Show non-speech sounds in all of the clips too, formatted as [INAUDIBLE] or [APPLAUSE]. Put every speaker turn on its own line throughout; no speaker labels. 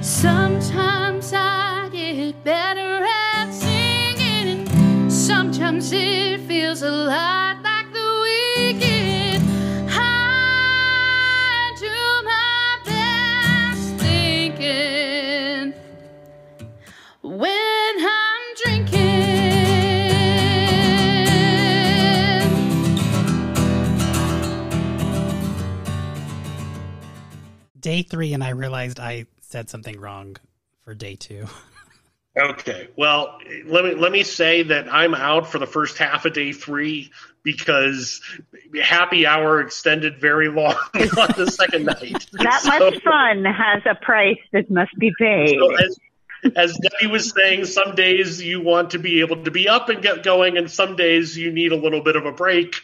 Sometimes I get better at singing, sometimes it feels a lot like the weekend. I do my best thinking when I'm drinking.
Day three, and I realized I said something wrong for day two. [LAUGHS]
Okay. Well, let me let me say that I'm out for the first half of day three because happy hour extended very long [LAUGHS] on the second night.
That
So-
much fun has a price that must be paid.
so as, as Debbie was saying, some days you want to be able to be up and get going, and some days you need a little bit of a break.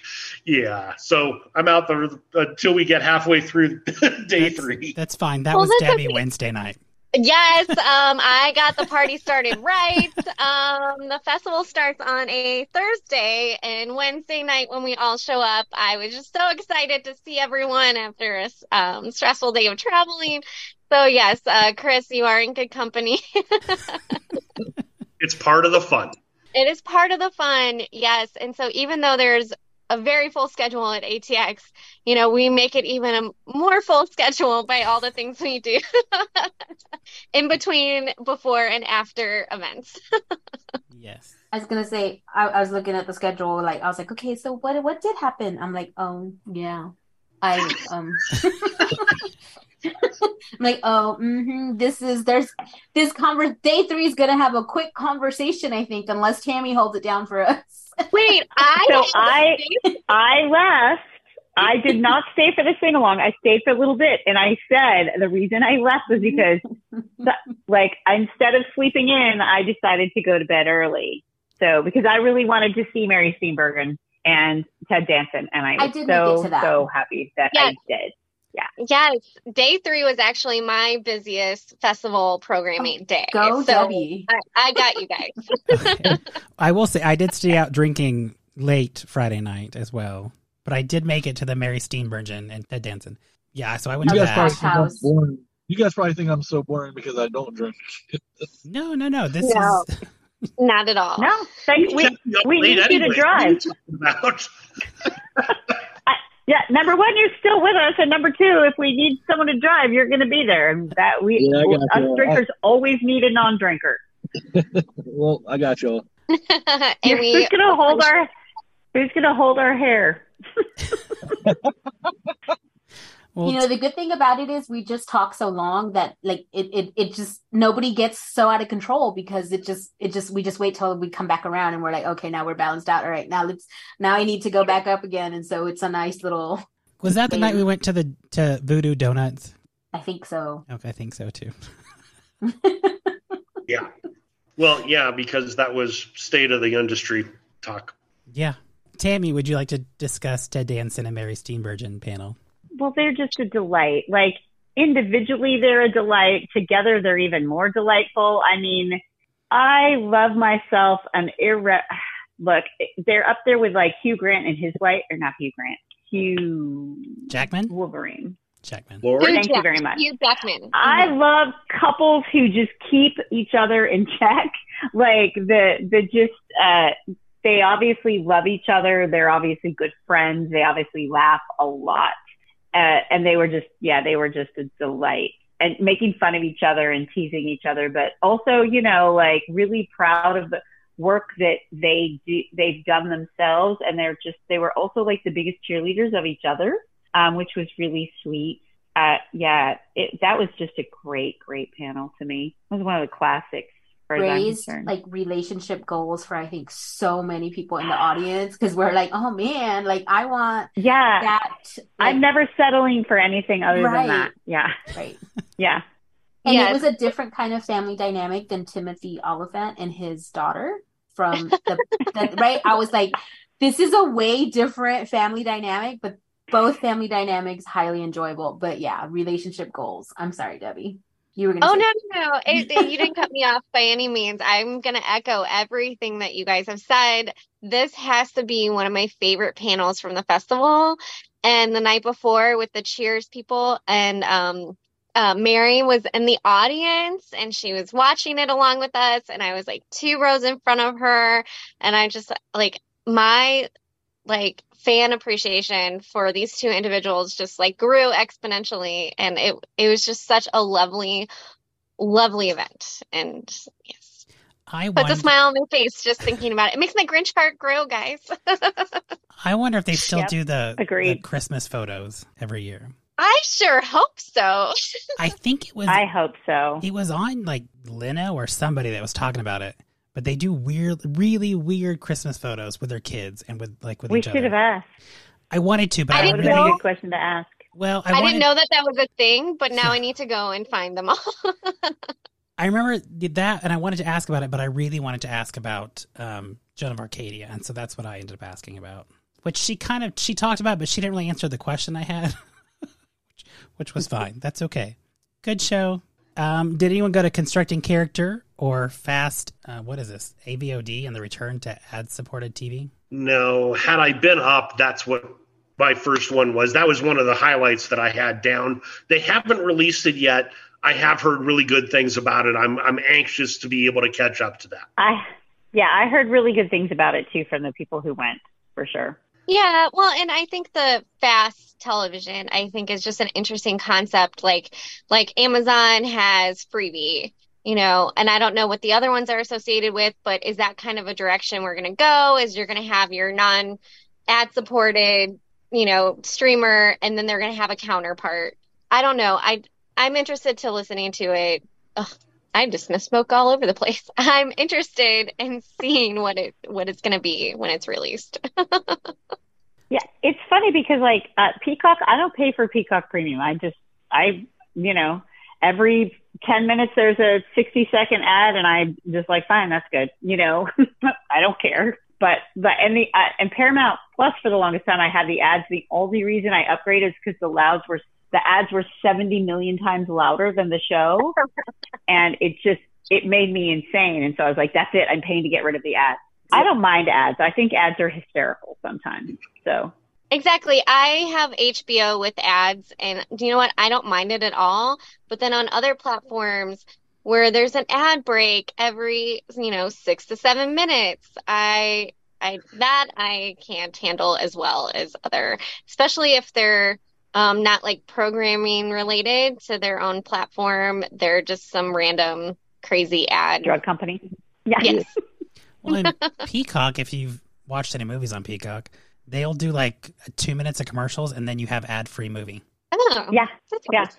Yeah. So I'm out there until we get halfway through [LAUGHS] day three.
That's fine. That
Well,
was Debbie
okay.
Wednesday night.
Yes, um, I got the party started right. Um, the festival starts on a Thursday, and Wednesday night when we all show up, I was just so excited to see everyone after a um, stressful day of traveling. So yes, uh, Chris, you are in good company.
It's part of the fun.
It is part of the fun, yes. And so even though there's a very full schedule at ATX, you know, we make it even a more full schedule by all the things we do [LAUGHS] in between, before, and after events.
Yes.
I was gonna say I, I was looking at the schedule, like I was like, okay, so what what did happen? I'm like, oh yeah, I um, [LAUGHS] I'm [LAUGHS] like, oh, hmm this is there's this conver day three is gonna have a quick conversation, I think, unless Tammy holds it down for us. [LAUGHS]
Wait, I
So I I left. I did not stay for the sing along. I stayed for a little bit, and I said the reason I left was because, [LAUGHS] like, instead of sleeping in, I decided to go to bed early. So because I really wanted to see Mary Steenburgen and Ted Danson, and I
I
was
did
so so happy that
Yeah.
I did.
Yes, day three was actually my busiest festival programming day.
Go
so
Debbie.
I, I got you guys. [LAUGHS]
I will say I did stay out drinking late Friday night as well, but I did make it to the Mary Steenburgen and Ted Danson. Yeah, so I went
You
to
guys
that.
probably-
think I'm
House.
You guys probably think I'm so boring because I don't drink. [LAUGHS]
No, no, no. This
No.
is [LAUGHS]
Not at all.
No, thank we.
kept me up
we
late
need you to
anyway. What are
drive.
You talking about?
Yeah, number one, you're still with us, and number two, if we need someone to drive, you're going to be there. And that we,
Yeah,
us
you.
drinkers, always need a non-drinker. [LAUGHS]
well, I got y'all. [LAUGHS]
and
You're-
we
who's going to hold our? Who's going to hold our hair? [LAUGHS]
well,
you know, the good thing about it is we just talk so long that like it, it it just nobody gets so out of control because it just it just we just wait till we come back around and we're like, okay, now we're balanced out. All right, now let's now I need to go back up again. And so it's a nice little [LAUGHS]
was that the night we went to the to Voodoo Donuts?
I think so.
Okay, I think so too. [LAUGHS]
Yeah. Well, yeah, because that was state of the industry talk.
Yeah. Tammy, would you like to discuss Ted Danson and Mary Steenburgen panel?
Well, they're just a delight. Like individually, they're a delight. Together, they're even more delightful. I mean, I love myself an irre. [SIGHS] Look, they're up there with like Hugh Grant and his wife, or not Hugh Grant, Hugh
Jackman?
Wolverine.
Jackman.
Lori?
Thank you very much.
Hugh Jackman.
I love couples who just keep each other in check. [LAUGHS] Like the the just uh they obviously love each other. They're obviously good friends. They obviously laugh a lot. Uh, and they were just yeah, they were just a delight. And making fun of each other and teasing each other, but also, you know, like really proud of the work that they do they've done themselves and they're just they were also like the biggest cheerleaders of each other, um, which was really sweet uh, yeah, it, that was just a great, great panel to me. It was one of the classics, as far as I'm
Raised like relationship goals for I think so many people in the audience because we're like, oh man, like I want
yeah,
that.
I'm never settling for anything other
Right.
than that. Yeah,
right. [LAUGHS]
yeah,
And
Yes.
it was a different kind of family dynamic than Timothy Olyphant and his daughter from the, the right. I was like, this is a way different family dynamic, but both family dynamics highly enjoyable. But yeah, relationship goals. I'm sorry, Debbie. You were gonna
Oh
say
no, no, no! It, it- you didn't cut me off by any means. I'm gonna echo everything that you guys have said. This has to be one of my favorite panels from the festival. And the night before with the Cheers people and um, uh, Mary was in the audience and she was watching it along with us, and I was like two rows in front of her, and I just like my like fan appreciation for these two individuals just like grew exponentially, and it it was just such a lovely, lovely event, and yes,
I
puts a smile on my face just thinking about it. It makes my Grinch heart grow, guys. [LAUGHS]
I wonder if they still
Yep,
do the, the
agreed.
Christmas photos every year.
I sure hope so.
I think it was
I hope so.
it was on like Leno or somebody that was talking about it. But they do weird, really weird Christmas photos with their kids and with like with
We
each
should
other.
have asked.
I wanted to, but
I
I,
didn't
would have a
know.
good question to ask.
well. I,
I,
wanted,
didn't know that that was a thing, but now I need to go and find them all. [LAUGHS]
I remember that, and I wanted to ask about it, but I really wanted to ask about um, Joan of Arcadia, and so that's what I ended up asking about. Which she kind of she talked about, but she didn't really answer the question I had, [LAUGHS] which, which was fine. That's okay. Good show. Um, did anyone go to constructing character or fast? Uh, what is this? AVOD and the return to ad supported TV.
No, had I been up, that's what my first one was. That was one of the highlights that I had down. They haven't released it yet. I have heard really good things about it. I'm I'm anxious to be able to catch up to that.
I yeah, I heard really good things about it too from the people who went for sure.
Yeah, well, and I think the fast television, I think is just an interesting concept. Like, like Amazon has Freevee, you know, and I don't know what the other ones are associated with, but is that kind of a direction we're going to go? Is you're going to have your non ad supported, you know, streamer, and then they're going to have a counterpart. I don't know. I I'm interested to listening to it. Ugh, I just gonna smoke all over the place. [LAUGHS] I'm interested in seeing what it what it's to be when it's released. [LAUGHS]
Yeah, it's funny because like uh, Peacock, I don't pay for Peacock Premium. I just I you know every ten minutes there's a sixty second ad, and i'm just like fine, that's good. You know, [LAUGHS] I don't care. But but and the uh, and Paramount Plus for the longest time I had the ads. The only reason I upgraded is because the louds were the ads were seventy million times louder than the show, [LAUGHS] and it just it made me insane. And so I was like, that's it. I'm paying to get rid of the ads. I don't mind ads. I think ads are hysterical sometimes. So
Exactly. I have HBO with ads, and do you know what? I don't mind it at all. But then on other platforms where there's an ad break every, you know, six to seven minutes, I, I, that I can't handle as well as other, especially if they're, um, not like programming related to their own platform. They're just some random crazy ad.
drug company. Yeah.
Yes. [LAUGHS]
Well, in [LAUGHS] Peacock, if you've watched any movies on Peacock, they'll do like two minutes of commercials, and then you have ad free movie.
Oh,
Yeah.
that's
Yeah.
cool.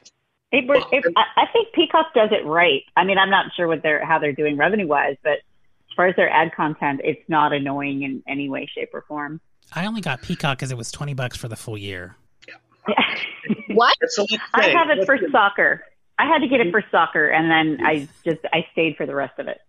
It, it, I I think Peacock does it right. I mean, I'm not sure what they're how they're doing revenue wise, but as far as their ad content, it's not annoying in any way, shape, or form.
I only got Peacock because it was twenty bucks for the full year. [LAUGHS]
What?
So
I have it for soccer. I had to get it for soccer, and then I just I stayed for the rest of it.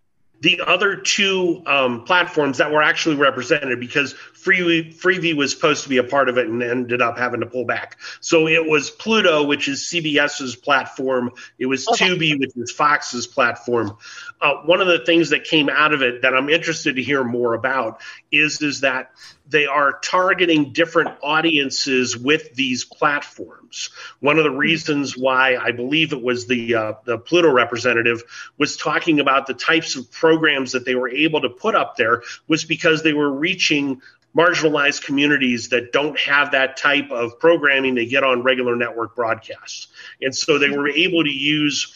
the other two um, platforms that were actually represented because Free Freevee was supposed to be a part of it and ended up having to pull back. So it was Pluto, which is CBS's platform. It was
Okay.
Tubi, which is Fox's platform. Uh, one of the things that came out of it that I'm interested to hear more about is is that they are targeting different audiences with these platforms. One of the reasons why I believe it was the uh, the Pluto representative was talking about the types of programs that they were able to put up there was because they were reaching marginalized communities that don't have that type of programming they get on regular network broadcasts. And so they were able to use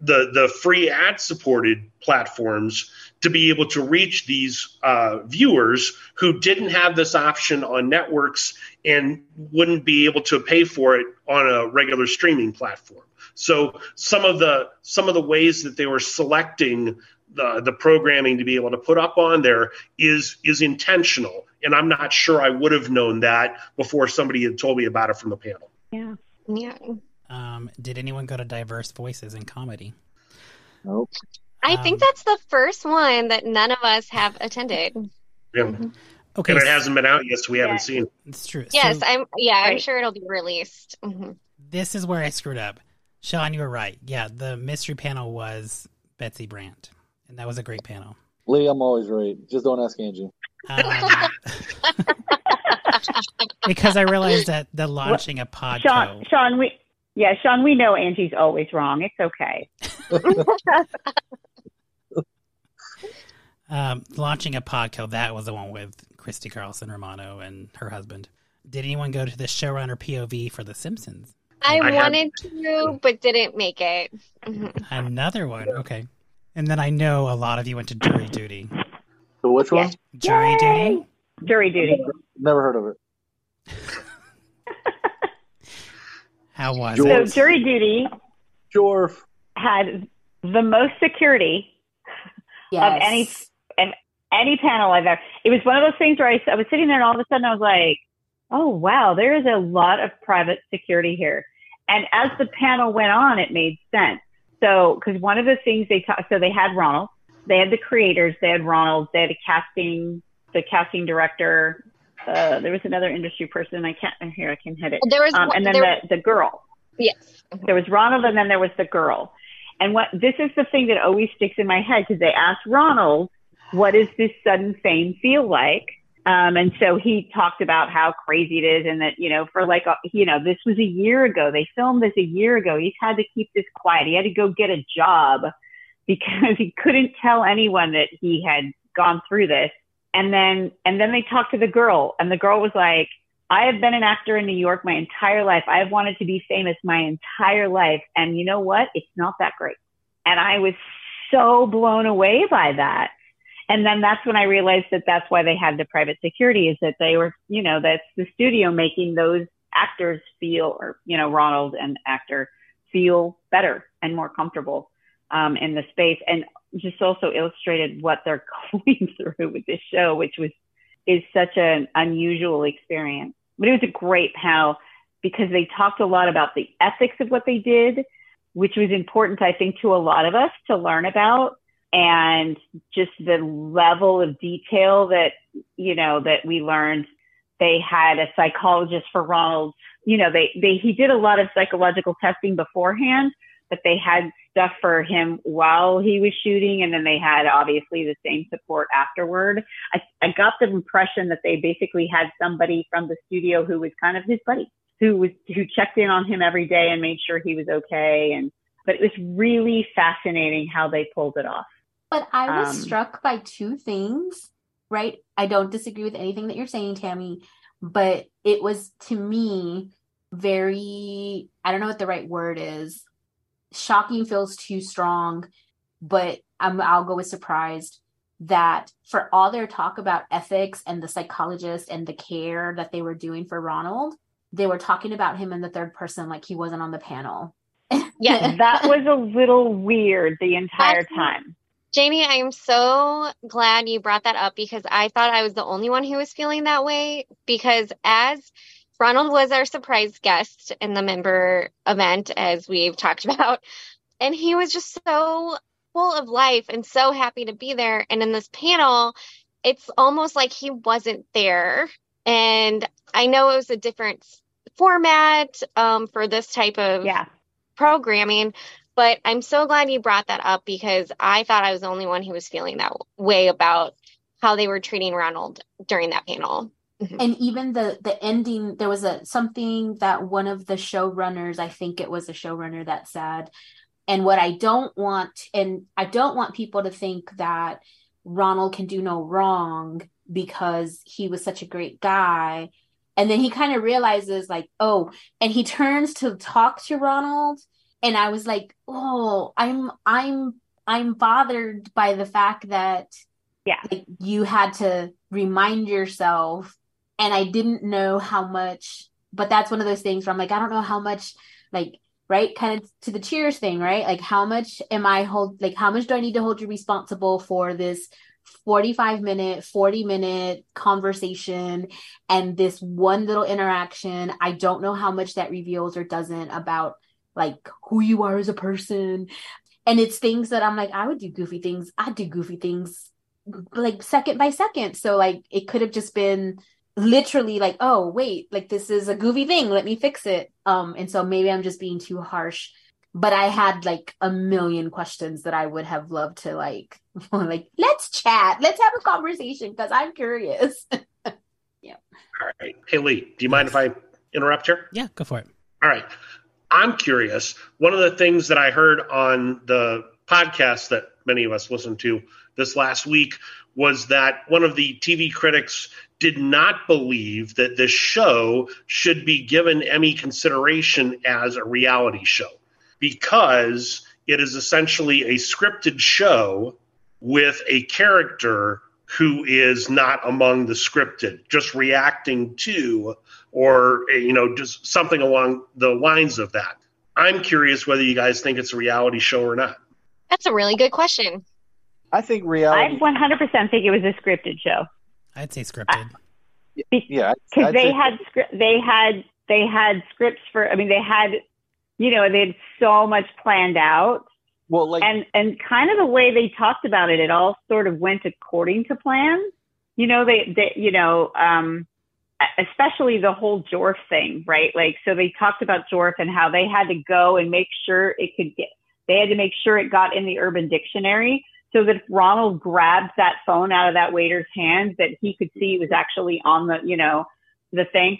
the the free ad supported platforms to be able to reach these uh, viewers who didn't have this option on networks and wouldn't be able to pay for it on a regular streaming platform. So some of the some of the ways that they were selecting the the programming to be able to put up on there is is intentional, and I'm not sure I would have known that before somebody had told me about it from the panel.
Yeah.
Yeah.
Um, did anyone go to Diverse Voices in comedy?
Nope.
I
Um,
think that's the first one that none of us have attended.
Yeah.
Okay,
And it hasn't been out yet, so we
Yeah.
haven't seen.
it's true.
Yes,
So
I'm. Yeah, I'm sure it'll be released. Mhm.
this is where I screwed up. Sean, you were right. Yeah, the mystery panel was Betsy Brandt, and that was a great panel.
Lee, I'm always right. Just don't ask Angie.
Um, [LAUGHS] because I realized that the launching a
Sean. Sean, we Yeah, Sean, we know Angie's always wrong. It's okay. [LAUGHS]
Um, launching a podcast. That was the one with Christy Carlson Romano and her husband. Did anyone go to the showrunner POV for The Simpsons?
I,
I have-
wanted to, but didn't make it.
Another one. Okay. And then I know a lot of you went to jury [LAUGHS] duty.
So which one?
Yes.
Jury
Yay!
duty?
Jury duty.
Never heard of it. [LAUGHS]
How was
George.
So
it?
jury duty
Jorf.
had the most security
Yes.
of any and any panel I've ever. It was one of those things where I, I was sitting there and all of a sudden I was like, oh wow, there is a lot of private security here. And as the panel went on, it made sense. So because one of the things they talked, so they had Ronald, they had the creators, they had Ronald, they had a casting, the casting director. Uh, there was another industry person. I can't here. I can hit it.
There was
Um, and then
there-
the the girl
yes.
there was Ronald and then there was the girl. And what this is the thing that always sticks in my head because they asked Ronald, what does this sudden fame feel like? Um, and so he talked about how crazy it is and that, you know, for like, a, you know, this was a year ago. They filmed this a year ago. He's had to keep this quiet. He had to go get a job because [LAUGHS] he couldn't tell anyone that he had gone through this. And then, and then they talked to the girl and the girl was like, I have been an actor in New York my entire life. I have wanted to be famous my entire life. And you know what? It's not that great. And I was so blown away by that. And then that's when I realized that that's why they had the private security is that they were, you know, that's the studio making those actors feel, or, you know, Ronald and actor feel better and more comfortable um, in the space. And just also illustrated what they're [LAUGHS] going through with this show, which was, is such an unusual experience. But it was a great panel because they talked a lot about the ethics of what they did, which was important, I think, to a lot of us to learn about and just the level of detail that, you know, that we learned. They had a psychologist for Ronald. You know, they, they, he did a lot of psychological testing beforehand, but they had stuff for him while he was shooting. And then they had obviously the same support afterward. I, I got the impression that they basically had somebody from the studio who was kind of his buddy, who was who checked in on him every day and made sure he was okay. And but it was really fascinating how they pulled it off.
But I was
Um,
struck by two things, right? I don't disagree with anything that you're saying, Tammy, but it was to me very, I don't know what the right word is. Shocking feels too strong, but I'm, I'll go with surprised that for all their talk about ethics and the psychologist and the care that they were doing for Ronald, they were talking about him in the third person like he wasn't on the panel.
Yeah.
That [LAUGHS] was a little weird the entire
That's-
time.
Jamie, I am so glad you brought that up because I thought I was the only one who was feeling that way. Because as Ronald was our surprise guest in the member event, as we've talked [LAUGHS] about, and he was just so full of life and so happy to be there. And in this panel, it's almost like he wasn't there. And I know it was a different format um, for this type of
Yeah.
programming. But I'm so glad you brought that up because I thought I was the only one who was feeling that way about how they were treating Ronald during that panel. Mm-hmm.
and even the the ending there was a something that one of the showrunners i think it was a showrunner that said and what i don't want and i don't want people to think that ronald can do no wrong because he was such a great guy and then he kind of realizes like oh and he turns to talk to ronald and i was like oh i'm i'm i'm bothered by the fact that
Yeah.
like you had to remind yourself and I didn't know how much, but that's one of those things where I'm like, I don't know how much, like, right, kind of to the cheers thing, right? Like, how much am I hold, like, how much do I need to hold you responsible for this 45 minute, 40 minute conversation and this one little interaction? I don't know how much that reveals or doesn't about like who you are as a person. And it's things that I'm like, I would do goofy things. I'd do goofy things like second by second. So like it could have just been literally like, oh wait, like this is a goofy thing. Let me fix it. Um, and so maybe I'm just being too harsh. But I had like a million questions that I would have loved to like [LAUGHS] like let's chat, let's have a conversation because I'm curious. [LAUGHS] Yeah.
All right. Hey, Lee, do you mind if I interrupt you?
Yeah, go for it.
All right. I'm curious. One of the things that I heard on the podcast that many of us listened to this last week was that one of the TV critics did not believe that this show should be given Emmy consideration as a reality show because it is essentially a scripted show with a character who is not among the scripted, just reacting to, or you know, just something along the lines of that. I'm curious whether you guys think it's a reality show or not.
That's a really good question.
I think reality.
I
reality.
100% think it was a scripted show
I'd say scripted.
yeah,
because they
say-
had script, they had they had scripts for. I mean, they had, you know, they had so much planned out,
well, like
and and kind of the way they talked about it, it all sort of went according to plan. You know, they they you know, um, especially the whole Jorf thing, right? Like, so they talked about Jorf and how they had to go and make sure it could get. They had to make sure it got in the Urban Dictionary so that if Ronald grabbed that phone out of that waiter's hand, that he could see it was actually on the, you know, the thing.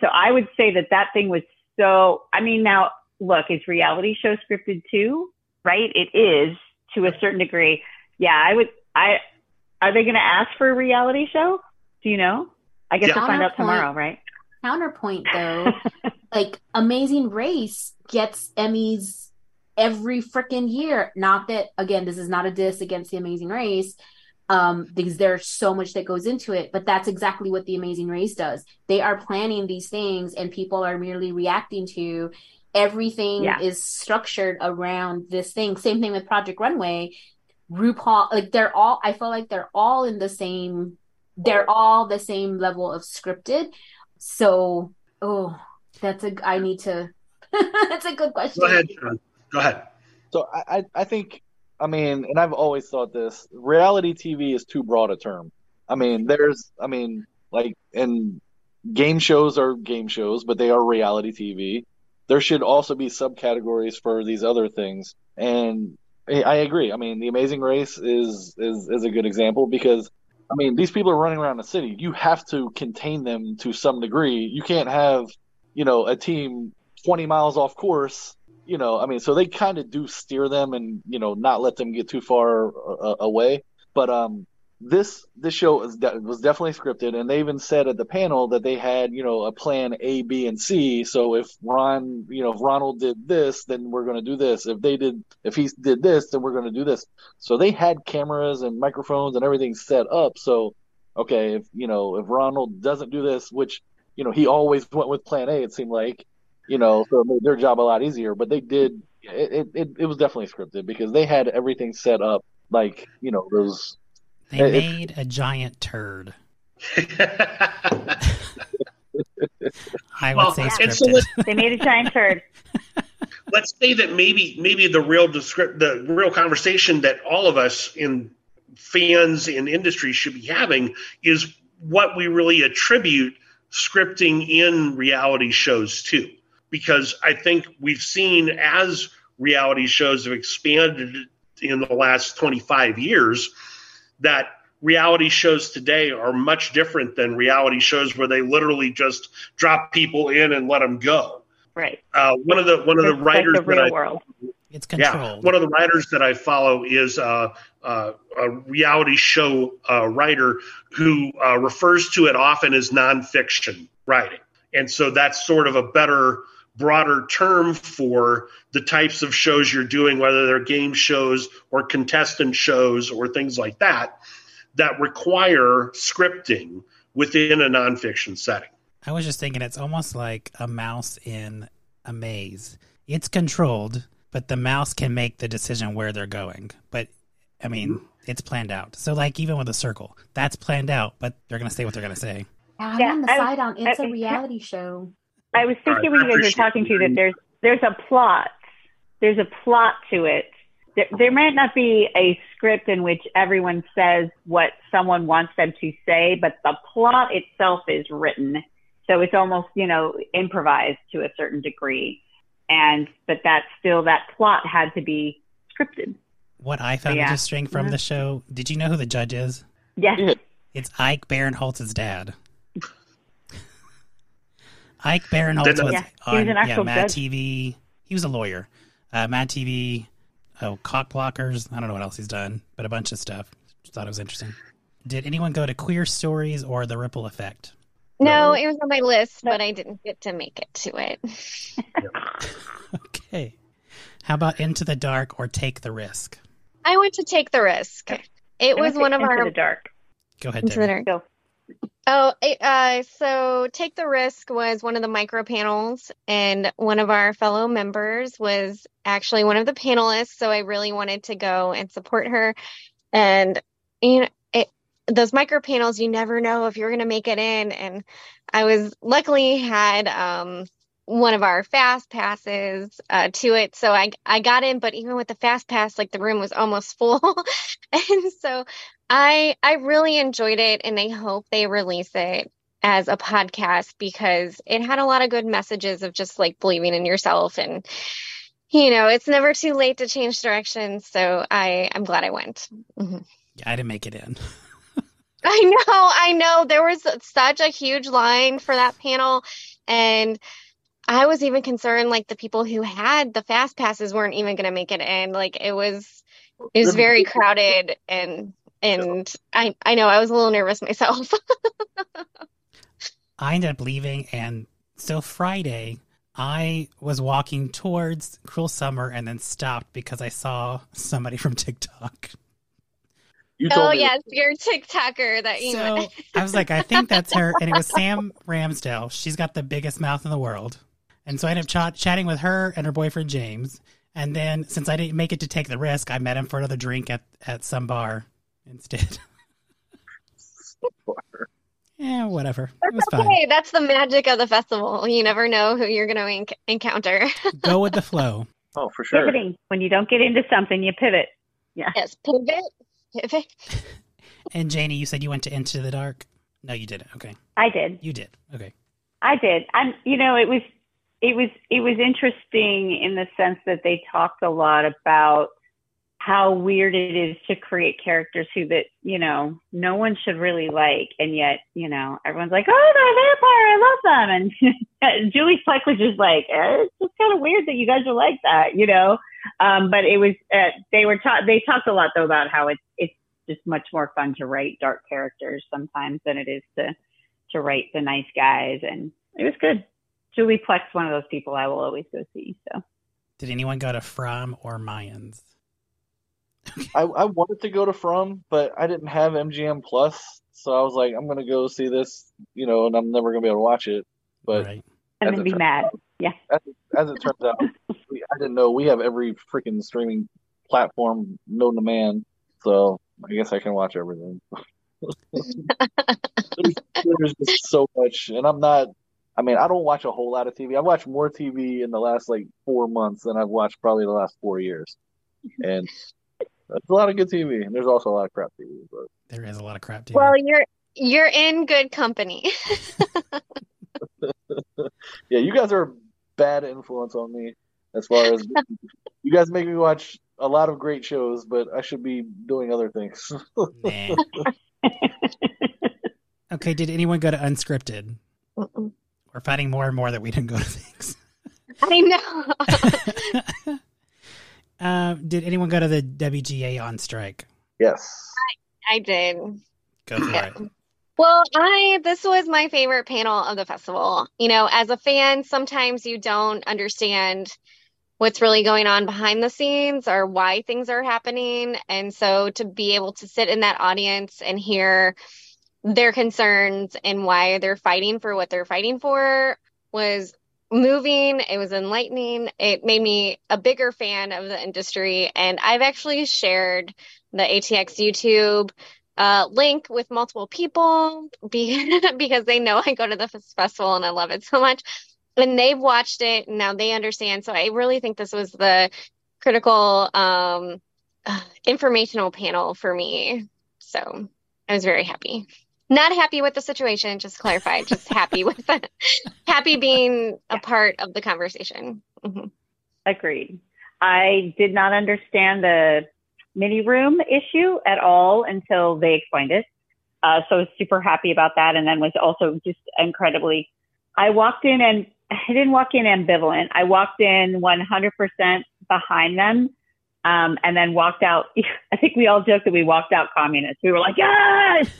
So I would say that that thing was so. I mean, now look, is reality show scripted too? Right? It is to a certain degree. Yeah, I would. I are they going to ask for a reality show? Do you know? I guess
Yeah.
we'll find out tomorrow, right?
Counterpoint though, [LAUGHS] like Amazing Race gets Emmys every freaking year. Not that again, this is not a diss against the Amazing Race, um, because there's so much that goes into it. But that's exactly what the Amazing Race does. They are planning these things, and people are merely reacting to. Everything
Yeah.
is structured around this thing. Same thing with Project Runway. RuPaul, like they're all. I feel like they're all in the same. They're all the same level of scripted. So, oh, that's a. I need to. [LAUGHS] that's a good question.
Go ahead, John. Go ahead.
So I, I, I think, I mean, and I've always thought this: reality TV is too broad a term. I mean, there's, I mean, like, and game shows are game shows, but they are reality TV. There should also be subcategories for these other things, and I I agree. I mean, The Amazing Race is is is a good example because. I mean, these people are running around the city. You have to contain them to some degree. You can't have, you know, a team 20 miles off course you know, I mean, so they kind of do steer them and you know not let them get too far uh, away. But um, this this show was, de- was definitely scripted, and they even said at the panel that they had you know a plan A, B, and C. So if Ron, you know, if Ronald did this, then we're going to do this. If they did, if he did this, then we're going to do this. So they had cameras and microphones and everything set up. So okay, if you know if Ronald doesn't do this, which you know he always went with Plan A, it seemed like you know, so it made their job a lot easier. But they did it, it, it, was definitely scripted because they had everything set up like, you know, those
They
It-
made a giant turd. [LAUGHS] I would
Well,
say
and so
scripted. [LAUGHS]
They made a giant turd.
let's say that maybe maybe the real descript the real conversation that all of us in fans in industry should be having is what we really attribute scripting in reality shows to because i think we've seen as reality shows have expanded in the last 25 years that reality shows today are much different than reality shows where they literally just drop people in and let them go
Right.
uh, one of the one of the
It's
writers
like the
that
real
I
world.
It's controlled.
yeah one of the writers that I follow is uh, uh, a reality show uh, writer who uh, refers to it often as nonfiction writing, and so that's sort of a better broader term for the types of shows you're doing, whether they're game shows or contestant shows or things like that, that require scripting within a nonfiction setting.
I was just thinking it's almost like a mouse in a maze. It's controlled, but the mouse can make the decision where they're going. But I mean, mm-hmm. it's planned out. So like even with a circle, that's planned out, but they're gonna say what they're gonna say.
I'm
Yeah,
on the
I-
side on it's
I-
a reality show.
I was thinking
All right,
when you guys were talking to
you.
that there's there's a plot. There's a plot to it. There, there might not be a script in which everyone says what someone wants them to say, but the plot itself is written. So it's almost, you know, improvised to a certain degree. And but that still that plot had to be scripted.
What I found
Yeah.
interesting from
Mhm.
the show, did you know who the judge is?
Yes.
It's Ike Barinholtz's dad. Ike Barinholtz
Didn't-
was
Yeah, he was
on
an
yeah, Mad
judge.
TV. he was a lawyer. Uh, Mad TV, oh, cock blockers. I don't know what else he's done, but a bunch of stuff. Just thought it was interesting. Did anyone go to Queer Stories or The Ripple Effect?
No, it was on my list, but I didn't get to make it to it. [LAUGHS] [LAUGHS]
Okay. How about Into the Dark or Take the Risk?
I went to take the risk. It was one of our into
the dark.
Go ahead,
Into the dark.
Go.
Oh, uh, so Take the Risk was one of the micro panels, and one of our fellow members was actually one of the panelists. So I really wanted to go and support her. And, you know, it, those micro panels, you never know if you're going to make it in. And I was luckily had, um, one of our fast passes uh, to it, so I I got in. But even with the fast pass, like the room was almost [LAUGHS] full, and so I I really enjoyed it and I hope they release it as a podcast because it had a lot of good messages of just like believing in yourself and you know, it's never too late to change directions. So I I'm glad I went. Mhm.
Yeah, I didn't make it in. [LAUGHS]
I know, I know. There was such a huge line for that panel and I was even concerned like the people who had the fast passes weren't even going to make it in. Like it was it was very [LAUGHS] crowded and and I I know I was a little nervous myself. [LAUGHS]
I ended up leaving, and so Friday, I was walking towards Cruel Summer and then stopped because I saw somebody from TikTok.
You oh, told
oh
me
yes, your TikToker that you
So I was like, I think that's her. And it was [LAUGHS] Sam Ramsdell. She's got the biggest mouth in the world. And so I ended up ch- chatting with her and her boyfriend, James. And then since I didn't make it to take the risk, I met him for another drink at, at some bar instead. [LAUGHS] yeah, whatever. It was fine.
Okay, that's the magic of the festival. You never know who you're going to enc- encounter. [LAUGHS]
Go with the flow.
Oh, for sure.
Pivoting. When you don't get into something, you pivot. Yeah.
Yes, pivot, pivot. [LAUGHS]
And Janie, you said you went to Into the Dark? No, you didn't. Okay.
I did.
You did. Okay.
I did. I'm, you know, it was, it was, it was interesting in the sense that they talked a lot about how weird it is to create characters who that, you know, no one should really like. And yet, you know, everyone's like, oh, they're a vampire. I love them. And [LAUGHS] Julie Plec was just like, eh, it's just kind of weird that you guys are like that, you know? Um, but it was, uh, they were taught, they talked a lot though about how it's, it's just much more fun to write dark characters sometimes than it is to, to write the nice guys. And it was good. Julie Plec's one of those people I will always go see. So
Did anyone go to From or Mayans?
I, I wanted to go to From, but I didn't have MGM Plus, so I was like, I'm gonna go see this, you know, and I'm never gonna be able to watch it. But
right.
and
As
then
a
be
turn-
mad.
as it, as it turns out, [LAUGHS] we, I didn't know we have every freaking streaming platform known to man, so I guess I can watch everything. there's, [LAUGHS] there's just so much, and I'm not. I mean, I don't watch a whole lot of TV. I've watched more TV in the last like four months than I've watched probably the last four years, and that's a lot of good TV. And there's also a lot of crap TV, but.
There is a lot of crap TV.
Well, you're you're in good company. [LAUGHS] [LAUGHS]
Yeah, you guys are a bad influence on me as far as [LAUGHS] you guys make me watch a lot of great shows, but I should be doing other things.
Nah. Okay, did anyone go to Unscripted?
Mm-mm.
We're finding more and more that we didn't go to things.
I know.
Uh, did anyone go to the WGA on strike?
yes.
I did.
Go for
Yeah.
it.
Well, I this was my favorite panel of the festival. You know, as a fan, sometimes you don't understand what's really going on behind the scenes or why things are happening. And so to be able to sit in that audience and hear their concerns and why they're fighting for what they're fighting for was moving. It was enlightening. It made me a bigger fan of the industry. And I've actually shared the ATX YouTube uh, link with multiple people [LAUGHS] be- because they know I go to the fes- festival and I love it so much. And they've watched it and now they understand. So I really think this was the critical um, [SIGHS] informational panel for me. So I was very happy. Not happy with the situation, just to clarify, just happy [LAUGHS] with it. happy being a part of the conversation. Mhm.
Agreed. I did not understand the mini room issue at all until they explained it. Uh, so I was super happy about that. And then was also just incredibly, I walked in and, I didn't walk in ambivalent. I walked in 100% behind them, um, and then walked out. [LAUGHS] I think we all joked that we walked out communists. We were like, yes,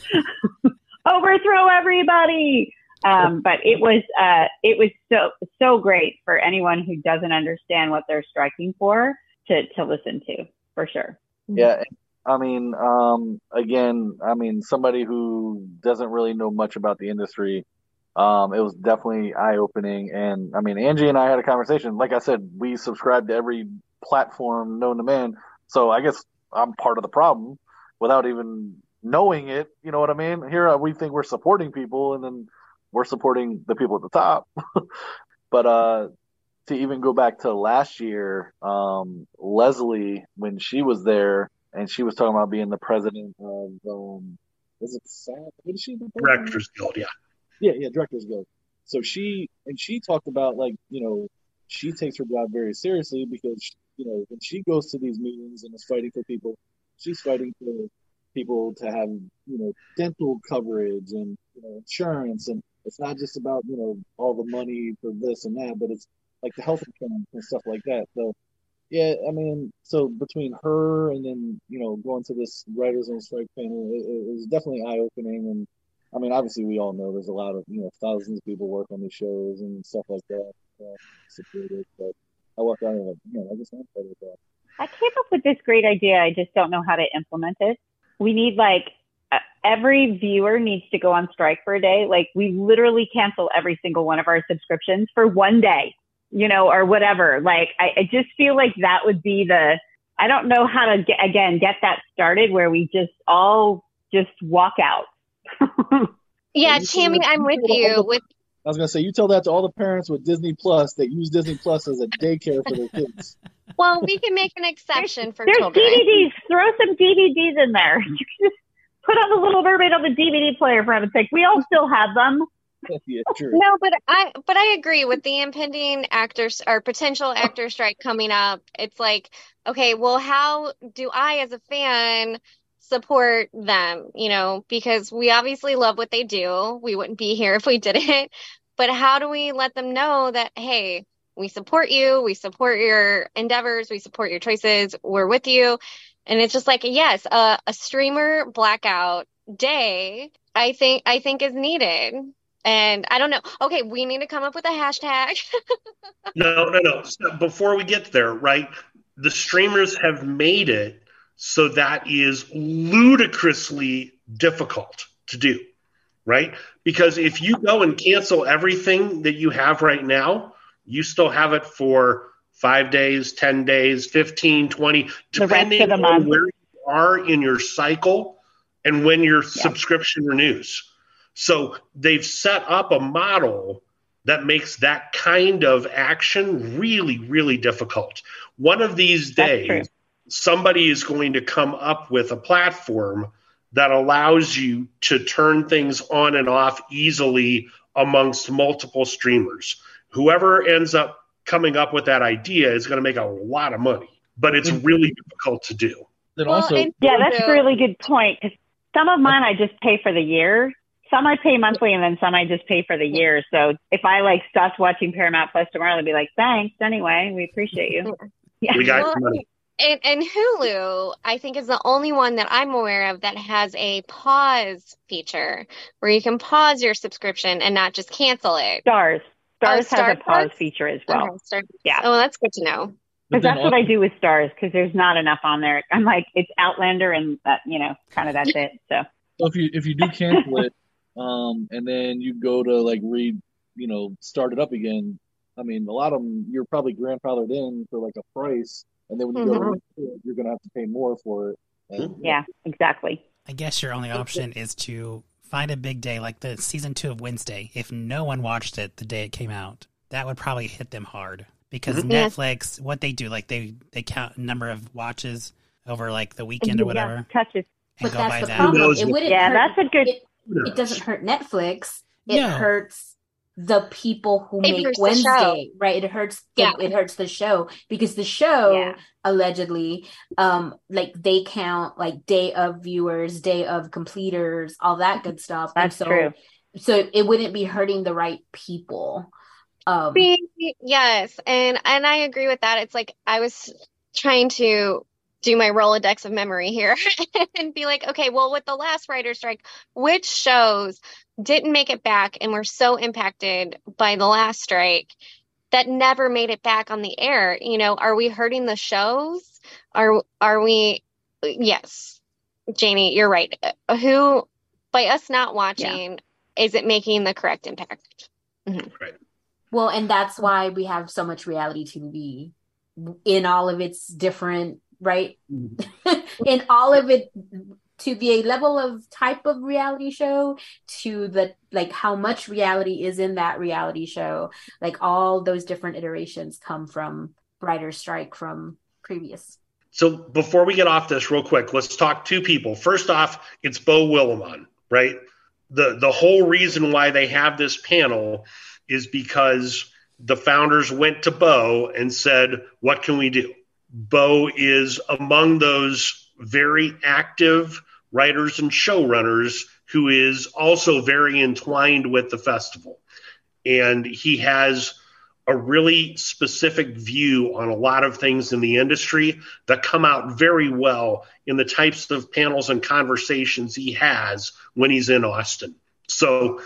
[LAUGHS] overthrow everybody. Um, but it was uh, it was so so great for anyone who doesn't understand what they're striking for to to listen to for sure.
Yeah, I mean, um, again, I mean, somebody who doesn't really know much about the industry, um, it was definitely eye opening. And I mean, Angie and I had a conversation. Like I said, we subscribe to every platform known to man. So I guess I'm part of the problem without even knowing it. You know what I mean? Here uh, we think we're supporting people, and then we're supporting the people at the top. [LAUGHS] but uh, to even go back to last year, um, Leslie, when she was there, and she was talking about being the president of, um, is it SAG? What is she? The president?
Directors Guild, yeah.
Yeah, yeah, Directors Guild. So she and she talked about like you know she takes her job very seriously because you know when she goes to these meetings and is fighting for people, she's fighting for people to have you know dental coverage and you know insurance and it's not just about you know all the money for this and that, but it's like the health insurance and stuff like that. So yeah, I mean, so between her and then you know going to this writers on strike panel, it, it was definitely eye opening. And I mean, obviously we all know there's a lot of you know thousands of people work on these shows and stuff like that, supported. But I walked out like, man, I just.
I came up with this great idea. I just don't know how to implement it. We need like uh, every viewer needs to go on strike for a day. Like we literally cancel every single one of our subscriptions for one day you know, or whatever. Like, I, I just feel like that would be the, I don't know how to get, again, get that started where we just all just walk out. [LAUGHS]
yeah, Tammy, I'm with you. With
I was gonna say, you tell that to all the parents with Disney Plus that use Disney Plus as a daycare for their kids. [LAUGHS]
well, we can make an exception for
There's
children.
DVDs. Throw some DVDs in there. [LAUGHS] You can just put on the Little Mermaid on the DVD player for heaven's sake. We all still have them.
yeah.
No, but I but I agree with the impending actors or potential actor strike coming up. It's like, okay, well, how do I as a fan support them? You know, because we obviously love what they do. We wouldn't be here if we didn't. But how do we let them know that hey, we support you, we support your endeavors, we support your choices, we're with you. And it's just like, yes, a streamer blackout day I think I think is needed. And I don't know. Okay, we need to come up with a hashtag. [LAUGHS]
no, no, no. So before we get there, right? The streamers have made it so that is ludicrously difficult to do, right? Because if you go and cancel everything that you have right now, you still have it for five days, 10 days, 15, 20, depending on month. where you are in your cycle and when your yeah. subscription renews. So they've set up a model that makes that kind of action really, really difficult. One of these days, somebody is going to come up with a platform that allows you to turn things on and off easily amongst multiple streamers. Whoever ends up coming up with that idea is going to make a lot of money, but it's mm-hmm. really difficult to do.
Well, also, yeah, that's a really good point. Cause Some of mine I just pay for the year, some I pay monthly and then some I just pay for the year. So if I like stopped watching Paramount Plus tomorrow, I'd be like, thanks anyway. We appreciate you. [LAUGHS]
Yeah. We got well,
and, and Hulu, I think, is the only one that I'm aware of that has a pause feature where you can pause your subscription and not just cancel it.
Starz. Starz, oh, has a pause feature as well. Okay, yeah.
Oh, that's good to know.
Because that's what I do with Starz because there's not enough on there. I'm like, it's Outlander and that, you know, kind of that's it. So.
So if you if you do cancel it, um, and then you go to like read, you know, start it up again. I mean, a lot of them you're probably grandfathered in for like a price, and then when you mm-hmm. go, to you're going to have to pay more for it. And,
yeah, exactly.
I guess your only option is to find a big day like the season two of Wednesday. If no one watched it the day it came out, that would probably hit them hard because mm-hmm. Netflix, what they do, like they they count number of watches over like the weekend or whatever.
Yeah, touches.
But that's the that. problem. It wouldn't
yeah, hurt, that's a good. It,
it doesn't hurt Netflix. It no. hurts the people who it make Wednesday, right? It hurts the, yeah. it hurts the show because the show yeah. allegedly um like they count like day of viewers, day of completers, all that good stuff.
That's
so,
true.
So it wouldn't be hurting the right people. Um,
yes, and and I agree with that. It's like I was trying to do my Rolodex of memory here [LAUGHS] and be like, okay, well, with the last writer strike, which shows didn't make it back and were so impacted by the last strike that never made it back on the air? You know, are we hurting the shows? Are are we? Yes, Janie, you're right. Uh, Who by us not watching, is it making the correct impact?
Well, and that's why we have so much reality TV in all of its different, right? Mm-hmm. [LAUGHS] in all of it to the level of type of reality show to the like how much reality is in that reality show. Like all those different iterations come from writer's strike from previous.
So before we get off this real quick, let's talk two people. First off, it's Beau Willimon, right? The the whole reason why they have this panel is because the founders went to Beau and said, "What can we do?" Beau is among those very active writers and showrunners who is also very entwined with the festival. And he has a really specific view on a lot of things in the industry that come out very well in the types of panels and conversations he has when he's in Austin. So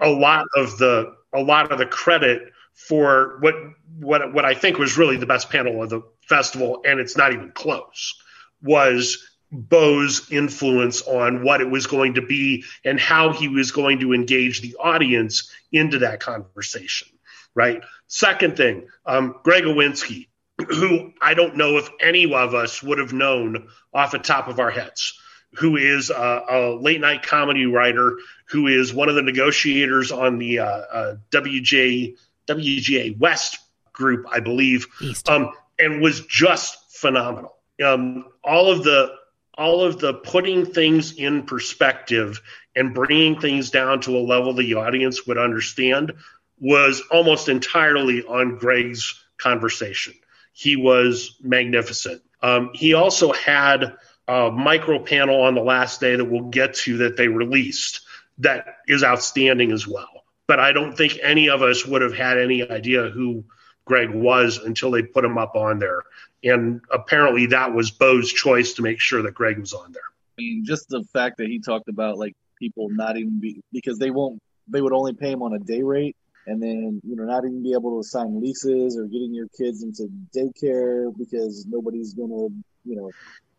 a lot of the a lot of the credit for what what what I think was really the best panel of the festival, and it's not even close, was Beau's influence on what it was going to be and how he was going to engage the audience into that conversation. Right. Second thing, um, Greg Iwinski, who I don't know if any of us would have known off the top of our heads, who is a, a late night comedy writer, who is one of the negotiators on the uh, uh, WJ WGA West group, I believe, um, and was just phenomenal. Um, all of the all of the putting things in perspective and bringing things down to a level the audience would understand was almost entirely on Greg's conversation. He was magnificent. Um, he also had a micro panel on the last day that we'll get to that they released that is outstanding as well. But I don't think any of us would have had any idea who Greg was until they put him up on there. And apparently that was Beau's choice to make sure that Greg was on there.
I mean, just the fact that he talked about like people not even be because they won't they would only pay him on a day rate and then you know not even be able to sign leases or getting your kids into daycare because nobody's gonna you know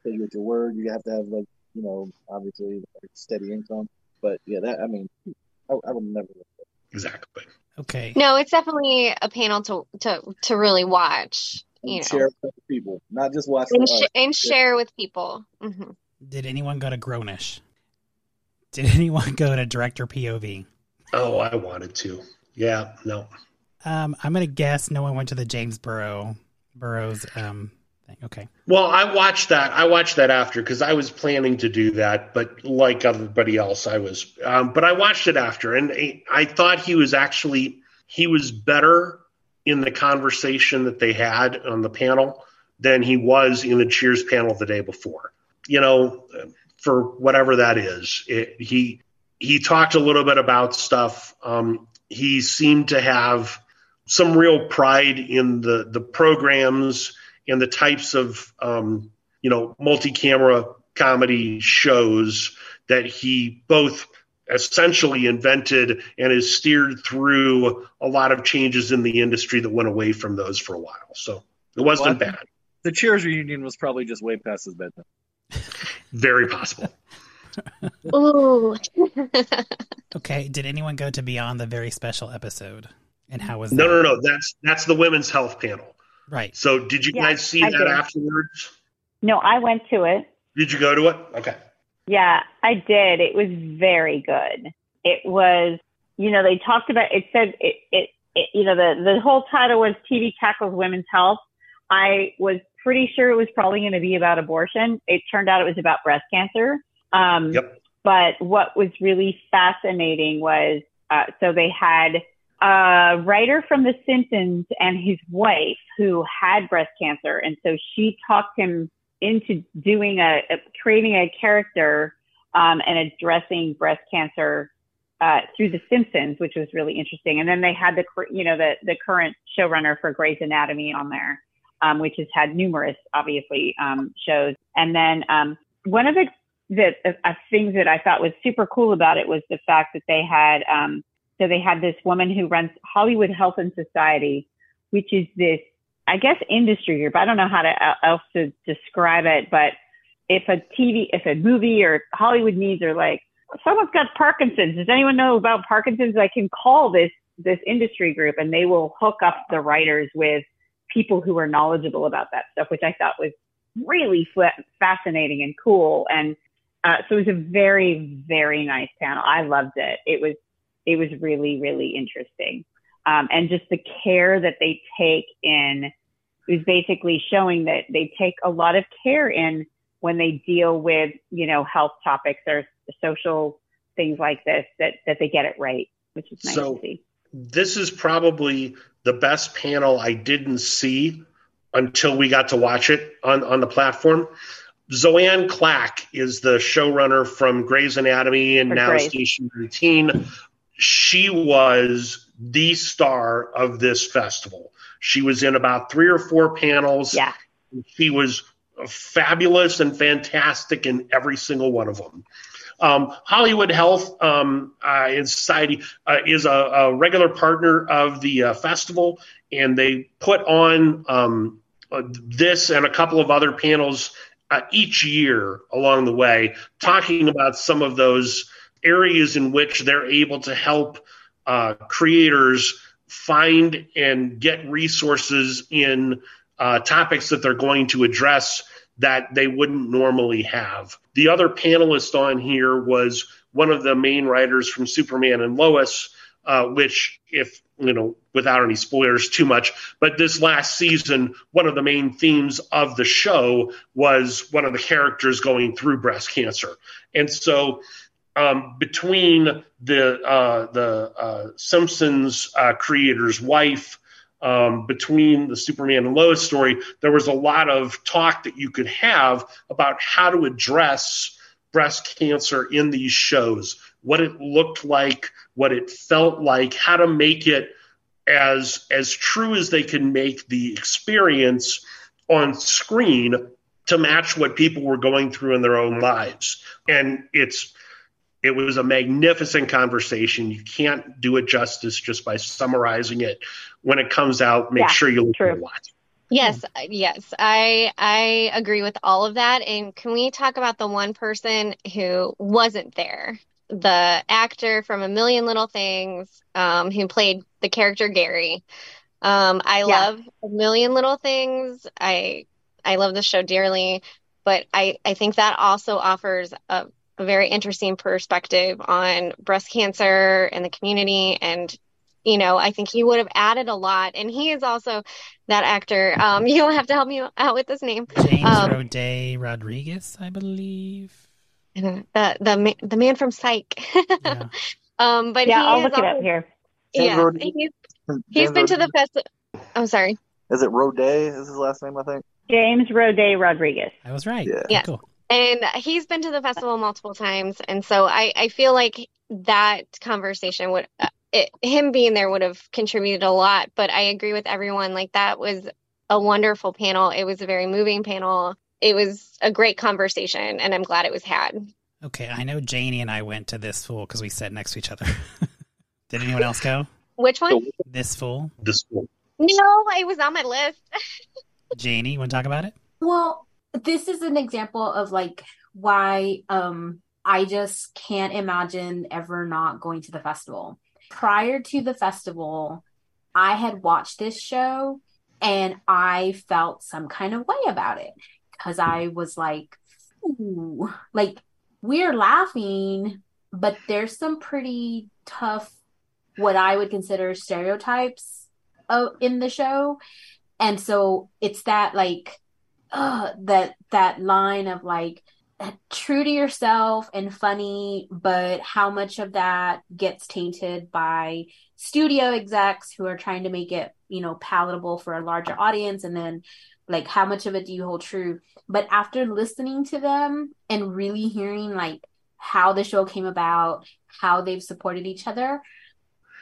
pay you at your word. You have to have like you know obviously like, steady income. But yeah, that I mean, I, I would never.
Exactly.
Okay.
No, it's definitely a panel to to to really watch. You know,
share with people, not just watch.
and, sh- and share with people. hmm
Did anyone go to Grownish? Did [LAUGHS] anyone go to director POV?
Oh, I wanted to. Yeah, no.
Um, I'm gonna guess no one went to the James Burrow Burrows um thing. Okay.
Well, I watched that. I watched that after because I was planning to do that, but like everybody else, I was. Um, but I watched it after, and I- thought he was actually he was better in the conversation that they had on the panel than he was in the Cheers panel the day before. You know, for whatever that is, it, he he talked a little bit about stuff. Um, he seemed to have some real pride in the the programs and the types of um, you know multi-camera comedy shows that he both essentially invented and has steered through a lot of changes in the industry that went away from those for a while. So it wasn't
Well,
bad.
The Cheers reunion was probably just way past his bedtime.
Very possible. [LAUGHS]
Ooh. [LAUGHS]
Okay. Did anyone go to Beyond the very special episode? And how was
No,
that?
No, no, no. That's that's the women's health panel.
Right.
So did you
Yeah,
guys see
I
that
did.
afterwards?
No, I went to it.
Did you go to it? Okay.
Yeah, I did. It was very good. It was, you know, they talked about. It said it. It. it you know, the the whole title was TV tackles women's health. I was pretty sure it was probably going to be about abortion. It turned out it was about breast cancer. Um,
Yep.
But what was really fascinating was, uh, so they had a writer from The Simpsons and his wife who had breast cancer, and so she talked him into doing a, a creating a character um, and addressing breast cancer uh, through The Simpsons, which was really interesting. And then they had the you know the the current showrunner for Grey's Anatomy on there, um, which has had numerous obviously um, shows. And then um, one of the the uh, things that I thought was super cool about it was the fact that they had um, so they had this woman who runs Hollywood Health and Society, which is this I guess industry group. I don't know how to uh, else to describe it, but if a TV, if a movie or Hollywood needs are like, someone's got Parkinson's. Does anyone know about Parkinson's? I can call this this industry group, and they will hook up the writers with people who are knowledgeable about that stuff, which I thought was really fascinating and cool. And uh, so it was a very very nice panel. I loved it. It was it was really really interesting. Um, and just the care that they take in is basically showing that they take a lot of care in when they deal with you know health topics or social things like this that that they get it right which is nice so, to see.
this is probably the best panel i didn't see until we got to watch it on on the platform. Zoanne Clack is the showrunner from Grey's Anatomy and For now Grey's. Station 19 she was the star of this festival. She was in about three or four panels.
Yeah.
She was fabulous and fantastic in every single one of them. Um, Hollywood Health um, uh, and Society uh, is a, a, regular partner of the uh, festival, and they put on um, uh, this and a couple of other panels uh, each year along the way, talking about some of those areas in which they're able to help uh, creators find and get resources in uh, topics that they're going to address that they wouldn't normally have. The other panelist on here was one of the main writers from Superman and Lois, uh, which, if you know, without any spoilers too much, but this last season, one of the main themes of the show was one of the characters going through breast cancer. And so um, between the uh, the uh, Simpsons uh, creator's wife, um, between the Superman and Lois story, there was a lot of talk that you could have about how to address breast cancer in these shows, what it looked like, what it felt like, how to make it as as true as they can make the experience on screen to match what people were going through in their own lives. And it's it was a magnificent conversation. You can't do it justice just by summarizing it. When it comes out, make yeah, sure you look at it.
Yes, yes, I I agree with all of that. And can we talk about the one person who wasn't there? The actor from A Million Little Things, um, who played the character Gary. Um, I yeah. love A Million Little Things. I I love the show dearly, but I I think that also offers a a very interesting perspective on breast cancer and the community. And you know i think he would have added a lot. And he is also that actor. Um [LAUGHS] you'll have to help me out with this name.
James um, Roday rodriguez i believe.
the the the man from psych. Yeah. [LAUGHS] um but
yeah i'll look also, it up here.
Yeah he's, he's been to the festival i'm sorry.
is it Roday is his last name i think?
James Roday rodriguez.
I was right.
Yeah, yeah. cool and he's been to the festival multiple times. And so i i feel like that conversation would uh, it, him being there would have contributed a lot but i agree with everyone. Like that was a wonderful panel. It was a very moving panel. It was a great conversation and i'm glad it was had.
Okay i know janie and i went to this fool because we sat next to each other. [LAUGHS] Did anyone else go?
Which one?
This fool?
This fool.
No it was on my list. [LAUGHS]
Janie you want to talk about it?
Well this is an example of like why um I just can't imagine ever not going to the festival. Prior to the festival, I had watched this show and I felt some kind of way about it because I was like, Ooh, like we're laughing, but there's some pretty tough, what I would consider stereotypes uh, in the show. And so it's that like uh, that that line of like true to yourself and funny, but how much of that gets tainted by studio execs who are trying to make it, you know, palatable for a larger audience and then like how much of it do you hold true? But after listening to them and really hearing like how the show came about, how they've supported each other,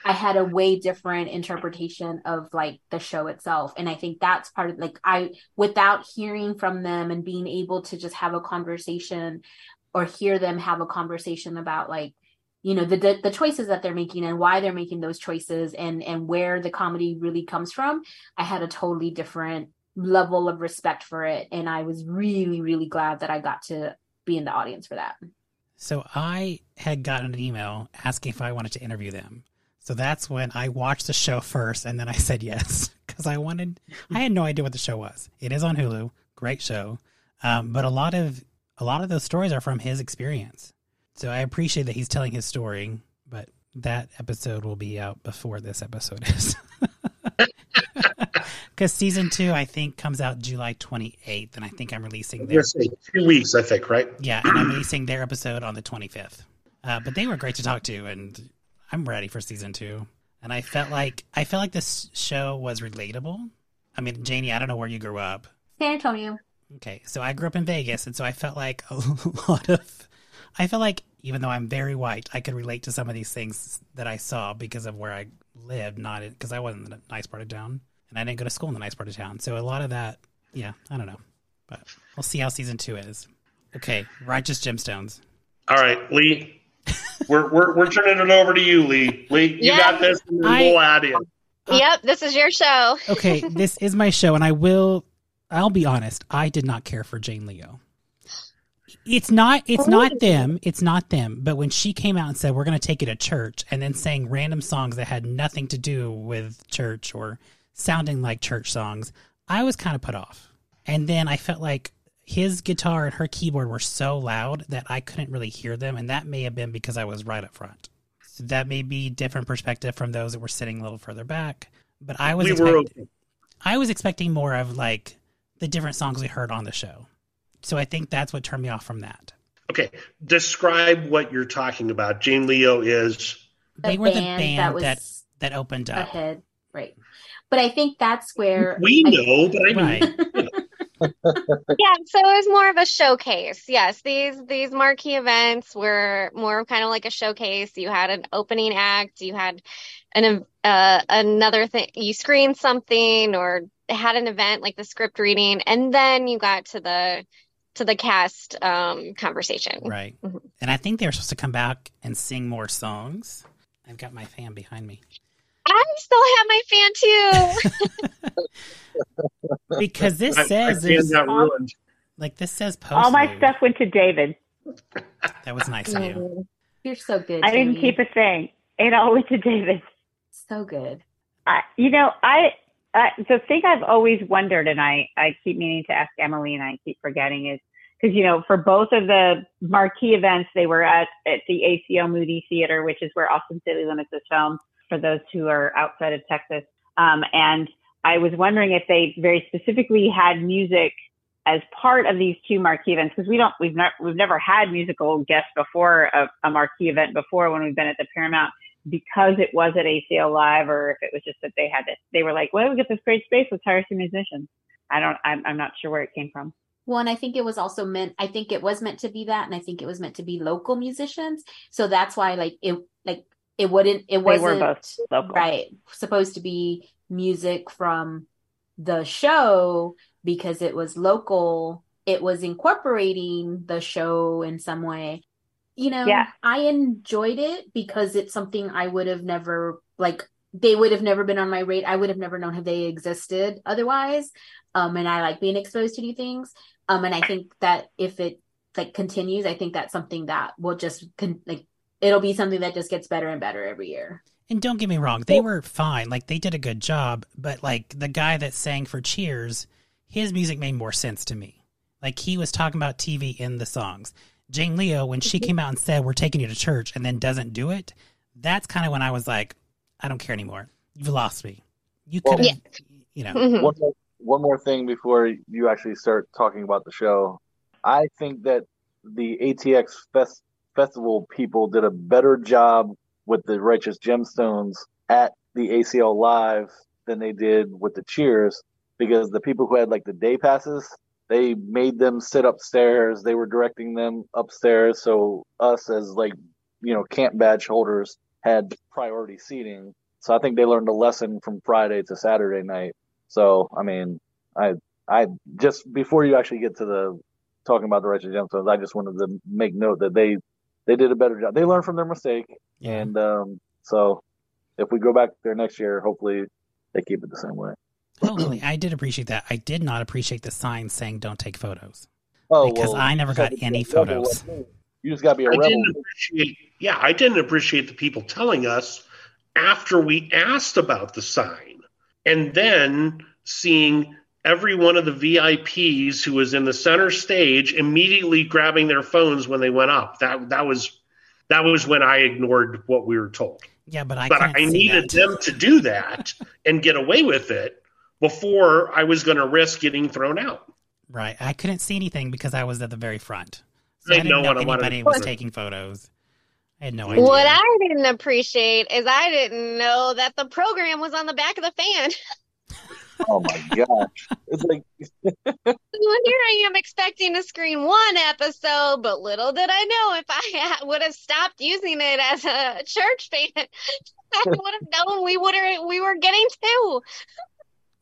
I had a way different interpretation of like the show itself. And I think that's part of like I without hearing from them and being able to just have a conversation or hear them have a conversation about like you know the, the the choices that they're making and why they're making those choices and and where the comedy really comes from i had a totally different level of respect for it and i was really really glad that i got to be in the audience for that
So I had gotten an email asking if I wanted to interview them. So that's when I watched the show first, and then I said yes [LAUGHS] because I wanted. I had no idea what the show was. It is on Hulu, great show, um, but a lot of a lot of those stories are from his experience. So I appreciate that he's telling his story, but that episode will be out before this episode is. [LAUGHS] Because season two, I think, comes out July 28th, and I think I'm releasing their
two weeks, I think, right?
yeah, and I'm releasing their episode on the 25th. Uh, but they were great to talk to, and I'm ready for season two. And I felt like I felt like this show was relatable. I mean, Janie, I don't know where you grew up.
san antonio
Okay, so I grew up in Vegas, and so I felt like a [LAUGHS] lot of, I felt like even though I'm very white, I could relate to some of these things that I saw because of where I lived, not because I wasn't in a nice part of town, and I didn't go to school in the nice part of town. So a lot of that, yeah, I don't know, but we'll see how season two is. Okay, Righteous Gemstones.
All right, Lee. [LAUGHS] we're, we're we're turning it over to you, Lee. Lee, you
Yeah.
got this, and then
I-
we'll add in.
Yep, this is your show. [LAUGHS]
okay, this is my show, and I will. I'll be honest. I did not care for Jane Leo. It's not. It's not oh. them. It's not them. But when she came out and said we're going to take it to church, and then sang random songs that had nothing to do with church or sounding like church songs, I was kind of put off. And then I felt like his guitar and her keyboard were so loud that I couldn't really hear them, and that may have been because I was right up front. So that may be different perspective from those that were sitting a little further back. But I was
We were
expecting, I was expecting more of like the different songs we heard on the show. So I think that's what turned me off from that.
Okay, describe what you're talking about. Jane Leo is
They were the band that that, opened up.
ahead right but i think that's where
we
I-
know, but I mean,
Right.
Yeah, so it was more of a showcase. Yes, these these marquee events were more of kind of like a showcase. You had an opening act, you had an uh, another thing, you screened something or had an event like the script reading, and then you got to the to the cast um, conversation.
Right.
Mhm.
And I think they were supposed to come back and sing more songs. I've got my fan behind me.
I still have my fan too. [LAUGHS]
Because this
I, I
says
fan
there's
ruined.
like this says post.
All my stuff went to David.
That was nice of you.
you're so good
I didn't keep a thing. It all went to David.
so good
I, you know, I, I the thing I've always wondered, and I I keep meaning to ask Emily, and I keep forgetting is because you know for both of the marquee events, they were at at the ACL Moody Theater, which is where Austin City Limits is filmed. For those who are outside of Texas, um, and I was wondering if they very specifically had music as part of these two marquee events because we don't we've not we've never had musical guests before a, a marquee event before when we've been at the Paramount because it was at ACL Live or if it was just that they had this, they were like, well, we get this great space, let's hire some musicians. I don't, I'm, I'm not sure where it came from.
Well, and I think it was also meant. I think it was meant to be that, and I think it was meant to be local musicians. So that's why, like it, like it wouldn't. It wasn't
were both local.
right. Supposed to be music from the show because it was local. It was incorporating the show in some way. You know,
Yeah.
I enjoyed it because it's something I would have never like. They would have never been on my rate. I would have never known if they existed otherwise. Um, and I like being exposed to new things. Um, and I think that if it like continues, I think that's something that will just con- like it'll be something that just gets better and better every year.
And don't get me wrong, they were fine. Like they did a good job, but like the guy that sang for Cheers, his music made more sense to me. Like he was talking about TV in the songs. Jane Leo, when she came out and said, We're taking you to church and then doesn't do it, that's kind of when I was like, I don't care anymore. You've lost me. You
Well-
could have, you know,
Mhm.
One more, one more thing before you actually start talking about the show. I think that the ATX Fest, Festival people did a better job with the Righteous Gemstones at the ACL Live than they did with the Cheers because the people who had like the day passes, they made them sit upstairs. They were directing them upstairs. So us as like, you know, camp badge holders had priority seating. So I think they learned a lesson from Friday to Saturday night. So I mean, I I just before you actually get to the talking about the Righteous Gemstones, I just wanted to make note that they they did a better job. They learned from their mistake,
Yeah.
and um, so if we go back there next year, hopefully they keep it the same way.
oh, Totally. I did appreciate that. I did not appreciate the sign saying don't take photos.
Oh,
Because
well,
I never got
just have to
any
be rebel
photos.
You just got to be a
I
rebel.
Yeah, I didn't appreciate the people telling us after we asked about the sign, and then seeing every one of the VIPs who was in the center stage immediately grabbing their phones when they went up. That that was that was when I ignored what we were told.
Yeah, but I
but I needed
that.
them to do that [LAUGHS] and get away with it before I was going to risk getting thrown out.
Right. I couldn't see anything because I was at the very front. So
They
I didn't
know
know
what
anybody
to
was taking photos. I had no idea.
What I didn't appreciate is I didn't know that the program was on the back of the fan. [LAUGHS]
Oh my gosh! It's like [LAUGHS]
Well, here I am expecting to screen one episode, but little did I know if I had, would have stopped using it as a church fan, [LAUGHS] I would have known we would we were getting two.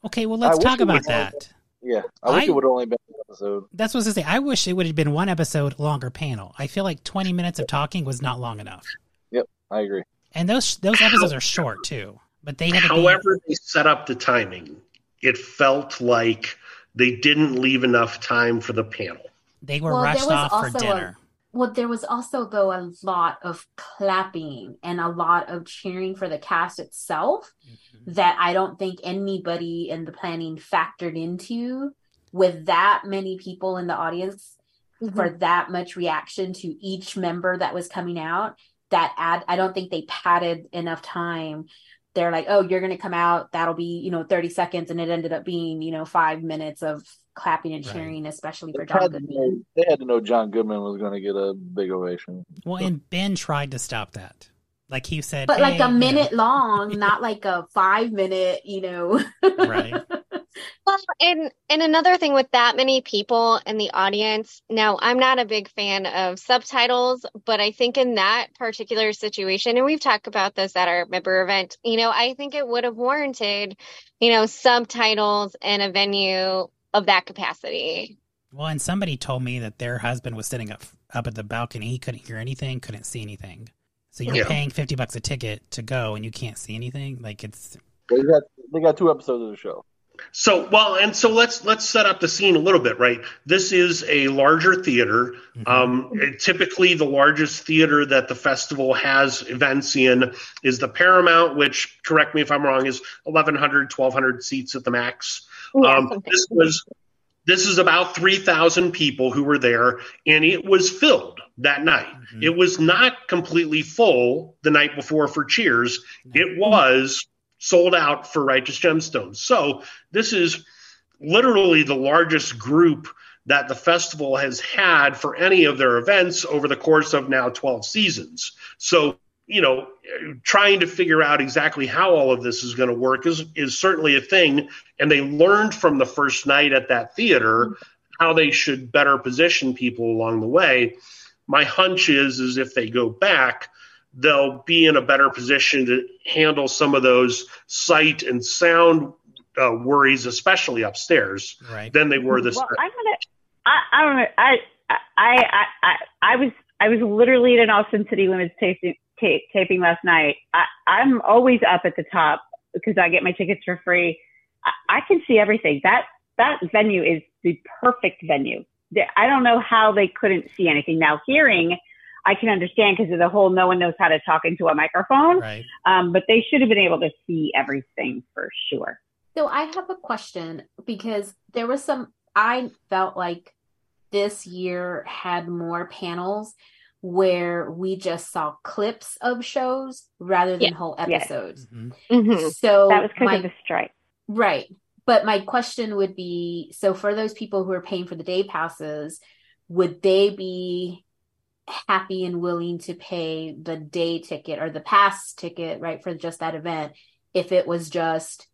Okay, well, let's
wish
talk about
was all-
that.
yeah. I wish
I-
it would only been an episode.
That's what I was going to say. I wish it would have been one episode longer panel. I feel like 20 minutes of talking was not long enough.
Yep, I agree.
And those those episodes are short, too. But they had to
However, they set up the timing, it felt like they didn't leave enough time for the panel.
they were
Well, there
rushed
was
off for
also a-
dinner.
Well, there was also though a lot of clapping and a lot of cheering for the cast itself
Mm-hmm.
that I don't think anybody in the planning factored into with that many people in the audience for that much reaction to each member that was coming out that add I don't think they padded enough time. They're like, "Oh, you're going to come out, that'll be, you know, 30 seconds." And it ended up being, you know, 5 minutes of clapping and
Right.
cheering especially for
They
John Goodman.
know, they had to know John Goodman was going to get a big ovation.
Well, and Ben tried to stop that. Like he said,
But like
"Hey,"
a
you know,
minute long, not like a 5 minute, you know.
Right. [LAUGHS]
Well, and and another thing with that many people in the audience, now I'm not a big fan of subtitles, but I think in that particular situation, and we've talked about this at our member event, you know, I think it would have warranted, you know, subtitles in a venue of that capacity.
Well, and somebody told me that their husband was sitting up up at the balcony. He couldn't hear anything, couldn't see anything. So you're
Yeah.
paying 50 bucks a ticket to go and you can't see anything? Like it's
They got they got two episodes of the show.
So well, and so let's let's set up the scene a little bit, right? This is a larger theater.
Mhm.
Um, typically, the largest theater that the festival has events in is the Paramount, which, correct me if I'm wrong, is 1,100, 1,200 seats at the max.
Yeah,
Um,
something.
this was this is about 3,000 people who were there, and it was filled that night.
Mhm.
It was not completely full the night before for Cheers. It was sold out for Righteous Gemstones. So this is literally the largest group that the festival has had for any of their events over the course of now 12 seasons. So, you know, trying to figure out exactly how all of this is going to work is, is certainly a thing. And they learned from the first night at that theater how they should better position people along the way. My hunch is, is if they go back, they'll be in a better position to handle some of those sight and sound uh, worries, especially upstairs,
right.
than they were this
well, I'm gonna. I, I don't know. I, I, I, I, I was, I was literally at an Austin City Limits tasting, ta- taping last night. I, I'm always up at the top because I get my tickets for free. I, I can see everything. That that venue is the perfect venue. I don't know how they couldn't see anything. Now hearing, I can understand because of the whole no one knows how to talk into a microphone.
Right.
Um, but they should have been able to see everything for sure.
So I have a question because there was some I felt like this year had more panels where we just saw clips of shows rather than
Yeah.
whole
Yeah.
episodes.
Mhm.
Mhm.
So
That was because
my
of the strike.
Right. But my question would be, so for those people who are paying for the day passes, would they be happy and willing to pay the day ticket or the pass ticket, right, for just that event if it was just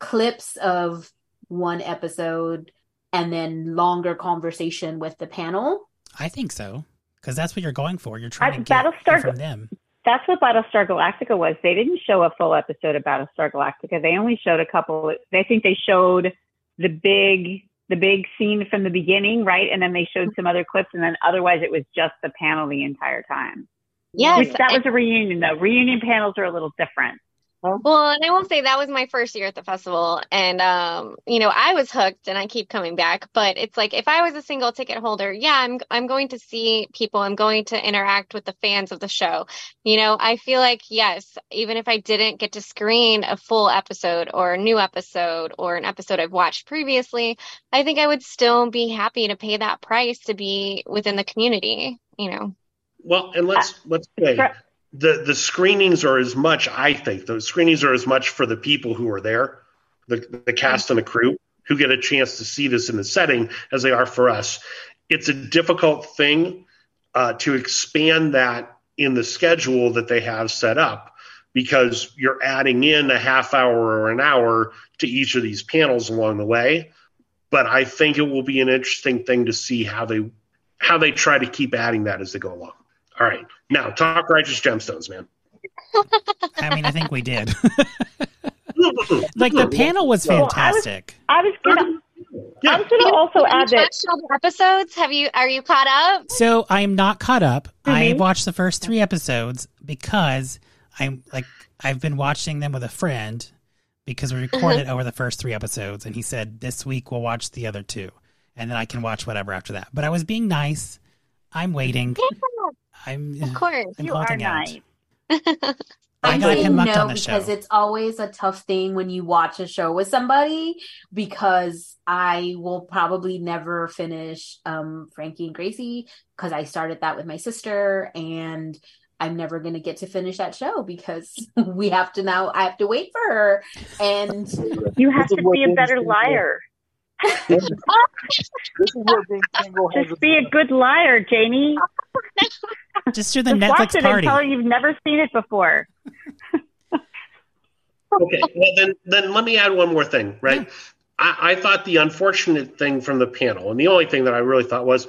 clips of one episode and then longer conversation with the panel.
I think so because that's what you're going for. You're trying
I-
to get
Battlestar-
from them.
That's what Battlestar Galactica was. They didn't show a full episode of Battlestar Galactica. They only showed a couple. I think they showed the big the big scene from the beginning, right? And then they showed mm-hmm. some other clips, and then otherwise it was just the panel the entire time.
Yes,
Which that was a reunion though. Reunion panels are a little different.
Well, and I will say that was my first year at the festival, and um, you know, I was hooked, and I keep coming back. But it's like if I was a single ticket holder, yeah, I'm I'm going to see people, I'm going to interact with the fans of the show. You know, I feel like yes, even if I didn't get to screen a full episode or a new episode or an episode I've watched previously, I think I would still be happy to pay that price to be within the community. You know.
Well, and let's let's say
Correct.
The the screenings are as much. I think those screenings are as much for the people who are there, the the cast and the crew who get a chance to see this in the setting as they are for us. It's a difficult thing uh, to expand that in the schedule that they have set up because you're adding in a half hour or an hour to each of these panels along the way. But I think it will be an interesting thing to see how they how they try to keep adding that as they go along. All right. Now, talk righteous gemstones, man.
I mean, I think we did. [LAUGHS] like the panel was
Well, I was-
fantastic.
I was gonna
Yeah.
I was gonna also add that
watched all the episodes? Have you? Are you caught up?
So I am not caught up. I
Mhm.
watched the first three episodes because I'm like I've been watching them with a friend because we recorded over the first three episodes, and he said this week we'll watch the other two, and then I can watch whatever after that. But I was being nice. I'm waiting. I'm.
Of course.
I'm
you are
holding out.
nice. [LAUGHS]
I
I'm
got him mucked
no
on the
because it's always a tough thing when you watch a show with somebody because I will probably never finish um, Frankie and Gracie because I started that with my sister and I'm never going to get to finish that show because [LAUGHS] we have to now I have to wait for her and [LAUGHS]
You have to be a better
Franco-
liar.
This is where James Franco has
Just be a good liar, Jamie.
Just do the
Just watch
Netflix
it
party.
until you've never seen it before.
Okay. Well, then, then let me add one more thing, right? I, I thought the unfortunate thing from the panel, and the only thing that I really thought was,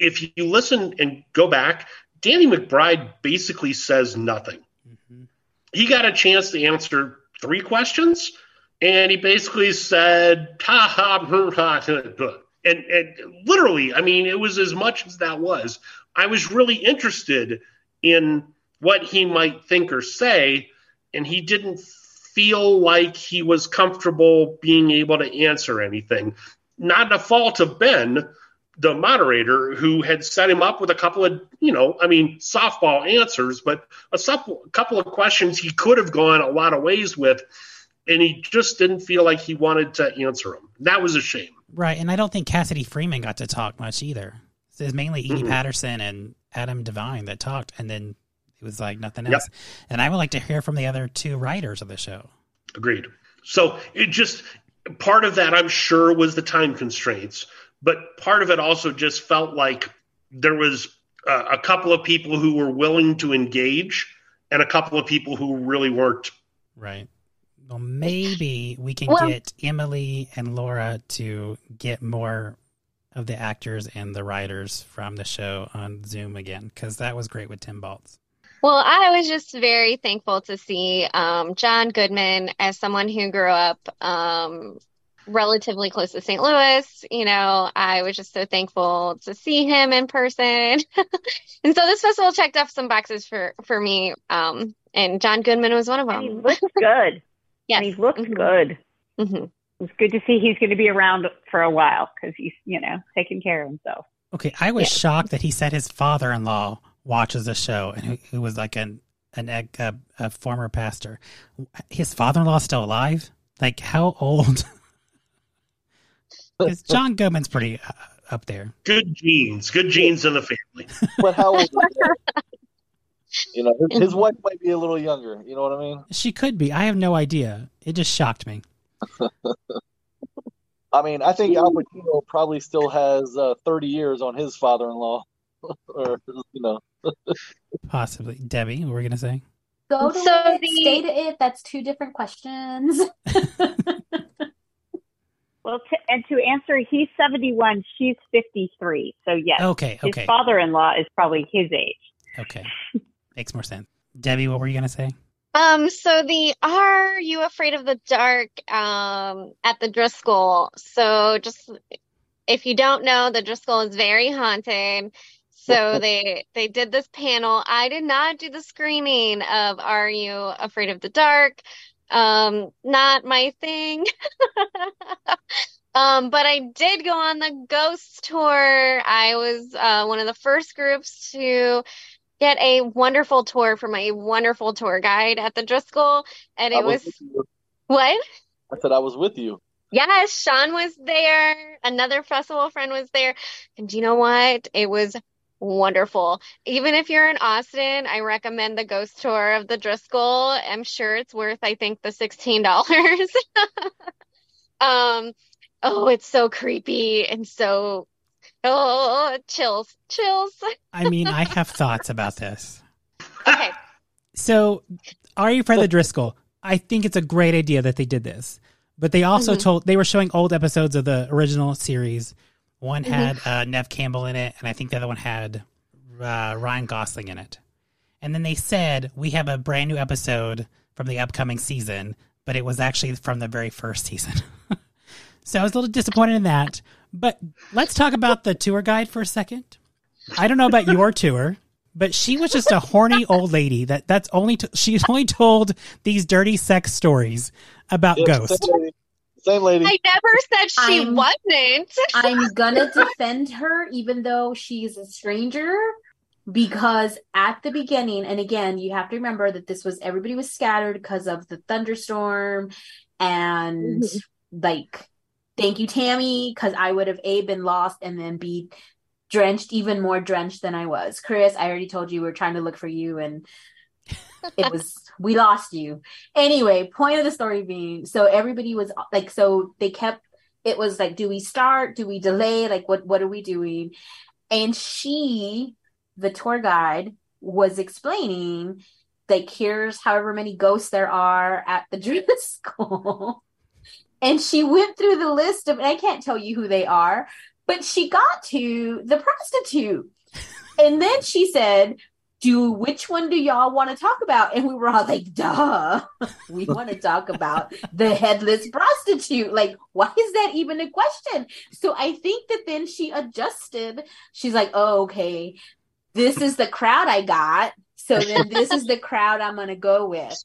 if you listen and go back, Danny McBride basically says nothing.
Mhm.
he got a chance to answer three questions, and he basically said, "Ha ha, And, and literally, I mean, it was as much as that was. I was really interested in what he might think or say, and he didn't feel like he was comfortable being able to answer anything. Not a fault of Ben, the moderator, who had set him up with a couple of, you know, I mean, softball answers, but a couple of questions he could have gone a lot of ways with, and he just didn't feel like he wanted to answer them. That was a shame.
Right, and I don't think Cassidy Freeman got to talk much either. It was mainly Edie
Mm-mm.
Patterson and Adam Devine that talked, and then it was like nothing
Yep.
else. And I would like to hear from the other two writers of the show.
Agreed. So it just part of that, I'm sure, was the time constraints, but part of it also just felt like there was uh, a couple of people who were willing to engage and a couple of people who really weren't.
Right. Well, maybe we can
Well-
get Emily and Laura to get more of the actors and the writers from the show on Zoom again, because that was great with Tim Baltz.
Well, I was just very thankful to see um, John Goodman as someone who grew up um, relatively close to St. Louis. You know, I was just so thankful to see him in person. [LAUGHS] and so this festival checked off some boxes for, for me. Um, and John Goodman was one of
And he
them.
looks good.
Yes.
And he looks
Mhm.
good.
Mhm.
It's good to see he's going to be around for a while because he's, you know, taking care of himself.
Okay, I was
Yeah.
shocked that he said his father-in-law watches the show, and who, who was like an an egg- a, a former pastor. His father-in-law still alive? Like how old? [LAUGHS] Because John Goodman's pretty uh, up there.
Good genes, good genes in the family. [LAUGHS]
But how old is that? You know, his, his wife might be a little younger. You know what I mean?
She could be. I have no idea. It just shocked me. [LAUGHS]
I mean, I think Al Pacino probably still has uh, 30 years on his father-in-law, [LAUGHS] or you know, [LAUGHS]
Possibly. Debbie, what were we gonna say?
go to
So
it,
the-
stay to it. That's two different questions.
Well, to, and to answer, he's 71, she's 53. So, yes,
Okay,
his
okay,
father in law is probably his age.
okay. Makes more sense. Debbie, what were you gonna say?
Um, so the Are You Afraid of the Dark um at the Driscoll. So just if you don't know, the Driscoll is very haunted. So [LAUGHS] they they did this panel. I did not do the screening of Are You Afraid of the Dark? Um, not my thing. [LAUGHS] Um, but I did go on the ghost tour. I was uh, one of the first groups to get a wonderful tour from a wonderful tour guide at the Driscoll, and
I
it was what?
I said I was with you.
Yes, Sean was there. Another festival friend was there. And do you know what? It was wonderful. Even if you're in Austin, I recommend the ghost tour of the Driscoll. I'm sure it's worth, I think, the $16. [LAUGHS] Um, oh, it's so creepy and so, oh, chills, chills. [LAUGHS]
I mean, I have thoughts about this.
Okay.
So, Are You of the Driscoll? I think it's a great idea that they did this. But they also
Mhm.
told they were showing old episodes of the original series. One
Mhm.
had uh, Neve Campbell in it, and I think the other one had uh, Ryan Gosling in it. And then they said we have a brand new episode from the upcoming season, but it was actually from the very first season. [LAUGHS] so I was a little disappointed in that. But let's talk about the tour guide for a second. I don't know about your tour, but she was just a horny old lady that that's only t- she only told these dirty sex stories about
Yeah,
ghosts.
Same lady. Same lady.
I never said she
I'm-
wasn't. [LAUGHS]
I'm gonna defend her, even though she's a stranger, because at the beginning, and again, you have to remember that this was everybody was scattered because of the thunderstorm, and mm-hmm. like, thank you, Tammy, because I would have a been lost and then be drenched, even more drenched than I was. Chris, I already told you we are trying to look for you, and it was [LAUGHS] we lost you. Anyway, point of the story being, so everybody was like, so they kept it was like do we start do we delay like what what are we doing and she the tour guide was explaining like here's however many ghosts there are at the [LAUGHS] Driscoll and she went through the list of and I can't tell you who they are but she got to the prostitute and then she said do which one do y'all want to talk about and we were all like duh [LAUGHS] we want to talk about the headless prostitute. Like, why is that even a question? So I think that then she adjusted. She's like, oh, okay, this is the crowd I got. So then this is the crowd I'm gonna go with.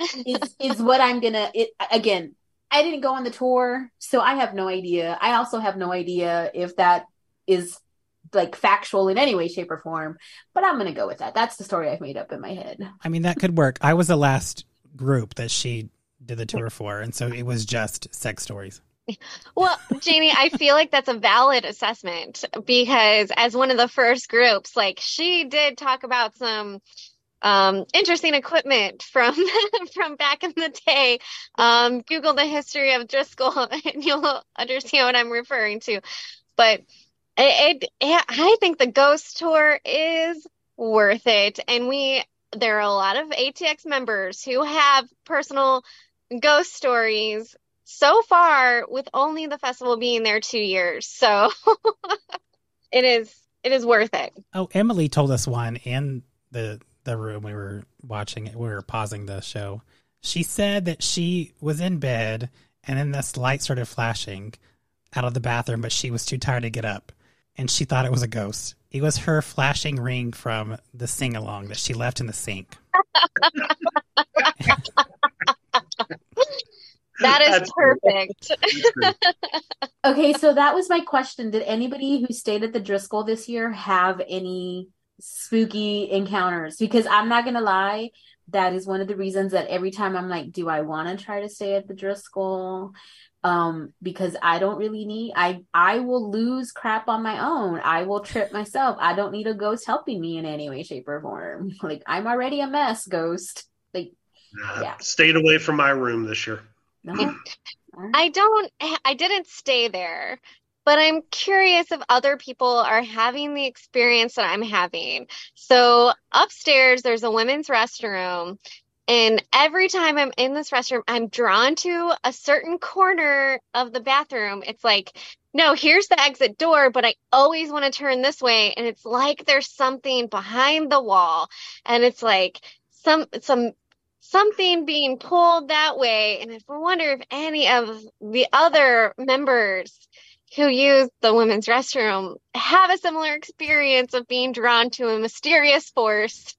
[LAUGHS] Is is what I'm gonna it again. I didn't go on the tour, so I have no idea. I also have no idea if that is like factual in any way, shape, or form. But I'm gonna go with that. That's the story I've made up in my head.
I mean, that could work. I was the last group that she did the tour for, and so it was just sex stories.
Well, Janie, I feel like that's a valid assessment because as one of the first groups, like she did talk about some um, interesting equipment from [LAUGHS] from back in the day. Um, Google the history of Driscoll [LAUGHS] and you'll understand what I'm referring to. But it, it, I think the ghost tour is worth it, and we there are a lot of ATX members who have personal ghost stories so far with only the festival being there two years. So [LAUGHS] it is it is worth it.
Oh, Emily told us one in the the room we were watching it. We were pausing the show. She said that she was in bed and then this light started flashing out of the bathroom, but she was too tired to get up, and she thought it was a ghost. It was her flashing ring from the sing along that she left in the sink. [LAUGHS]
That is
That's- [LAUGHS]
perfect.
Okay, so that was my question. Did anybody who stayed at the Driscoll this year have any spooky encounters? Because I'm not gonna lie, that is one of the reasons that every time I'm like, do I want to try to stay at the Driscoll? Um, because I don't really need I I will lose crap on my own. I will trip myself. I don't need a ghost helping me in any way, shape, or form. [LAUGHS] Like I'm already a mess, ghost. Like Yeah.
Stayed away from my room this year.
no. [LAUGHS]
I don't I didn't stay there, but I'm curious if other people are having the experience that I'm having. So upstairs there's a women's restroom And every time I'm in this restroom, I'm drawn to a certain corner of the bathroom. It's like, no, here's the exit door, but I always want to turn this way. And it's like there's something behind the wall. And it's like some, some, something being pulled that way. And I wonder if any of the other members who use the women's restroom have a similar experience of being drawn to a mysterious force.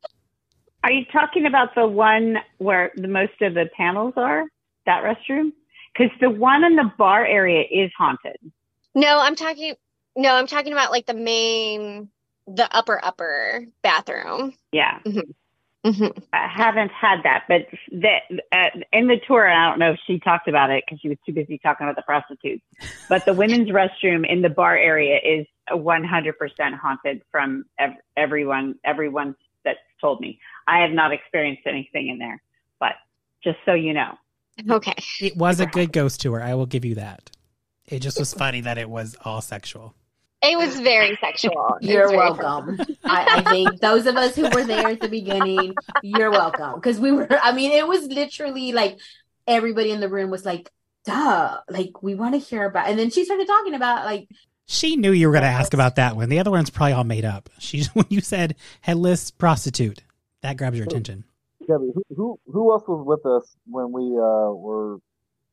Are you talking about the one where the most of the panels are? That restroom? Because the one in the bar area is haunted.
No, I'm talking. No, I'm talking about like the main, the upper upper bathroom.
Yeah. Mm-hmm.
Hmm
I haven't had that, but the, uh, in the tour, I don't know if she talked about it because she was too busy talking about the prostitutes. But the women's restroom in the bar area is 100% haunted from ev- everyone, everyone that's told me. I have not experienced anything in there, but just so you know.
Okay.
It was a good ghost tour. I will give you that. It just was funny that it was all sexual.
It was very sexual.
You're
very
welcome. I, I think those of us who were there at the beginning, you're welcome. Because we were, I mean, it was literally like everybody in the room was like, duh, like we want to hear about. And then she started talking about like,
She knew you were going to ask about that one. The other one's probably all made up. She [LAUGHS] when you said headless prostitute, that grabs your attention.
Kevin, who, who who else was with us when we uh were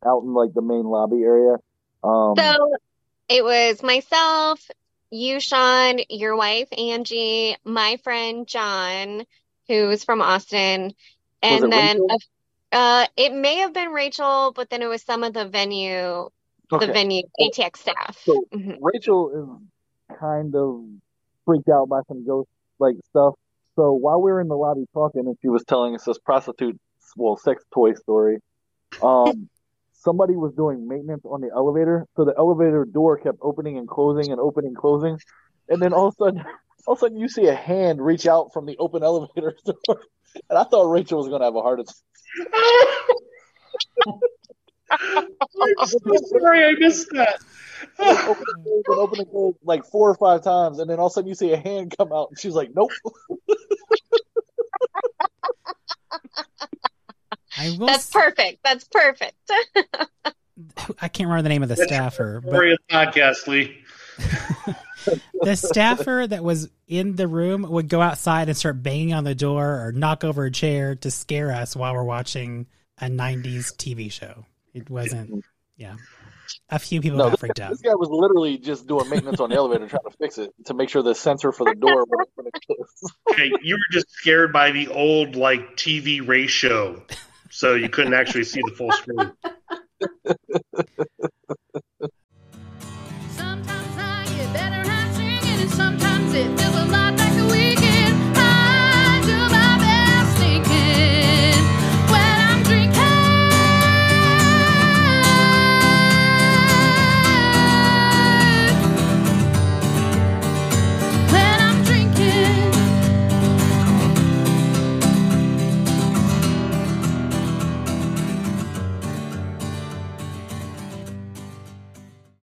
out in like the main lobby area? Um,
So it was myself, you, Sean, your wife, Angie, my friend John, who's from Austin, and then uh, it may have been Rachel, but then it was some of the venue, the venue ATX staff.
So
Mhm.
Rachel is kind of freaked out by some ghost like stuff. So while we were in the lobby talking, and she was telling us this prostitute, well, sex toy story, um, somebody was doing maintenance on the elevator. So the elevator door kept opening and closing and opening and closing, and then all of a sudden, [LAUGHS] all of a sudden, you see a hand reach out from the open [LAUGHS] elevator door, and I thought Rachel was gonna have a heart attack. [LAUGHS]
I'm so sorry I missed that.
Open and close and open and close like four or five times, and then all of a sudden you see a hand come out, and she's like, "Nope."
I will.
That's
s-
perfect. That's perfect.
I can't remember the name of the
That's
staffer, but
the podcast, Lee. [LAUGHS]
the staffer that was in the room would go outside and start banging on the door or knock over a chair to scare us while we're watching a 90s TV show. It wasn't, yeah. A few people
No,
got freaked out.
This guy was literally just doing maintenance on the elevator, trying to fix it to make sure the sensor for the door would open and close.
Okay, you were just scared by the old like TV ratio, [LAUGHS] so you couldn't actually see the full screen. sometimes I get better at singing, and sometimes it feels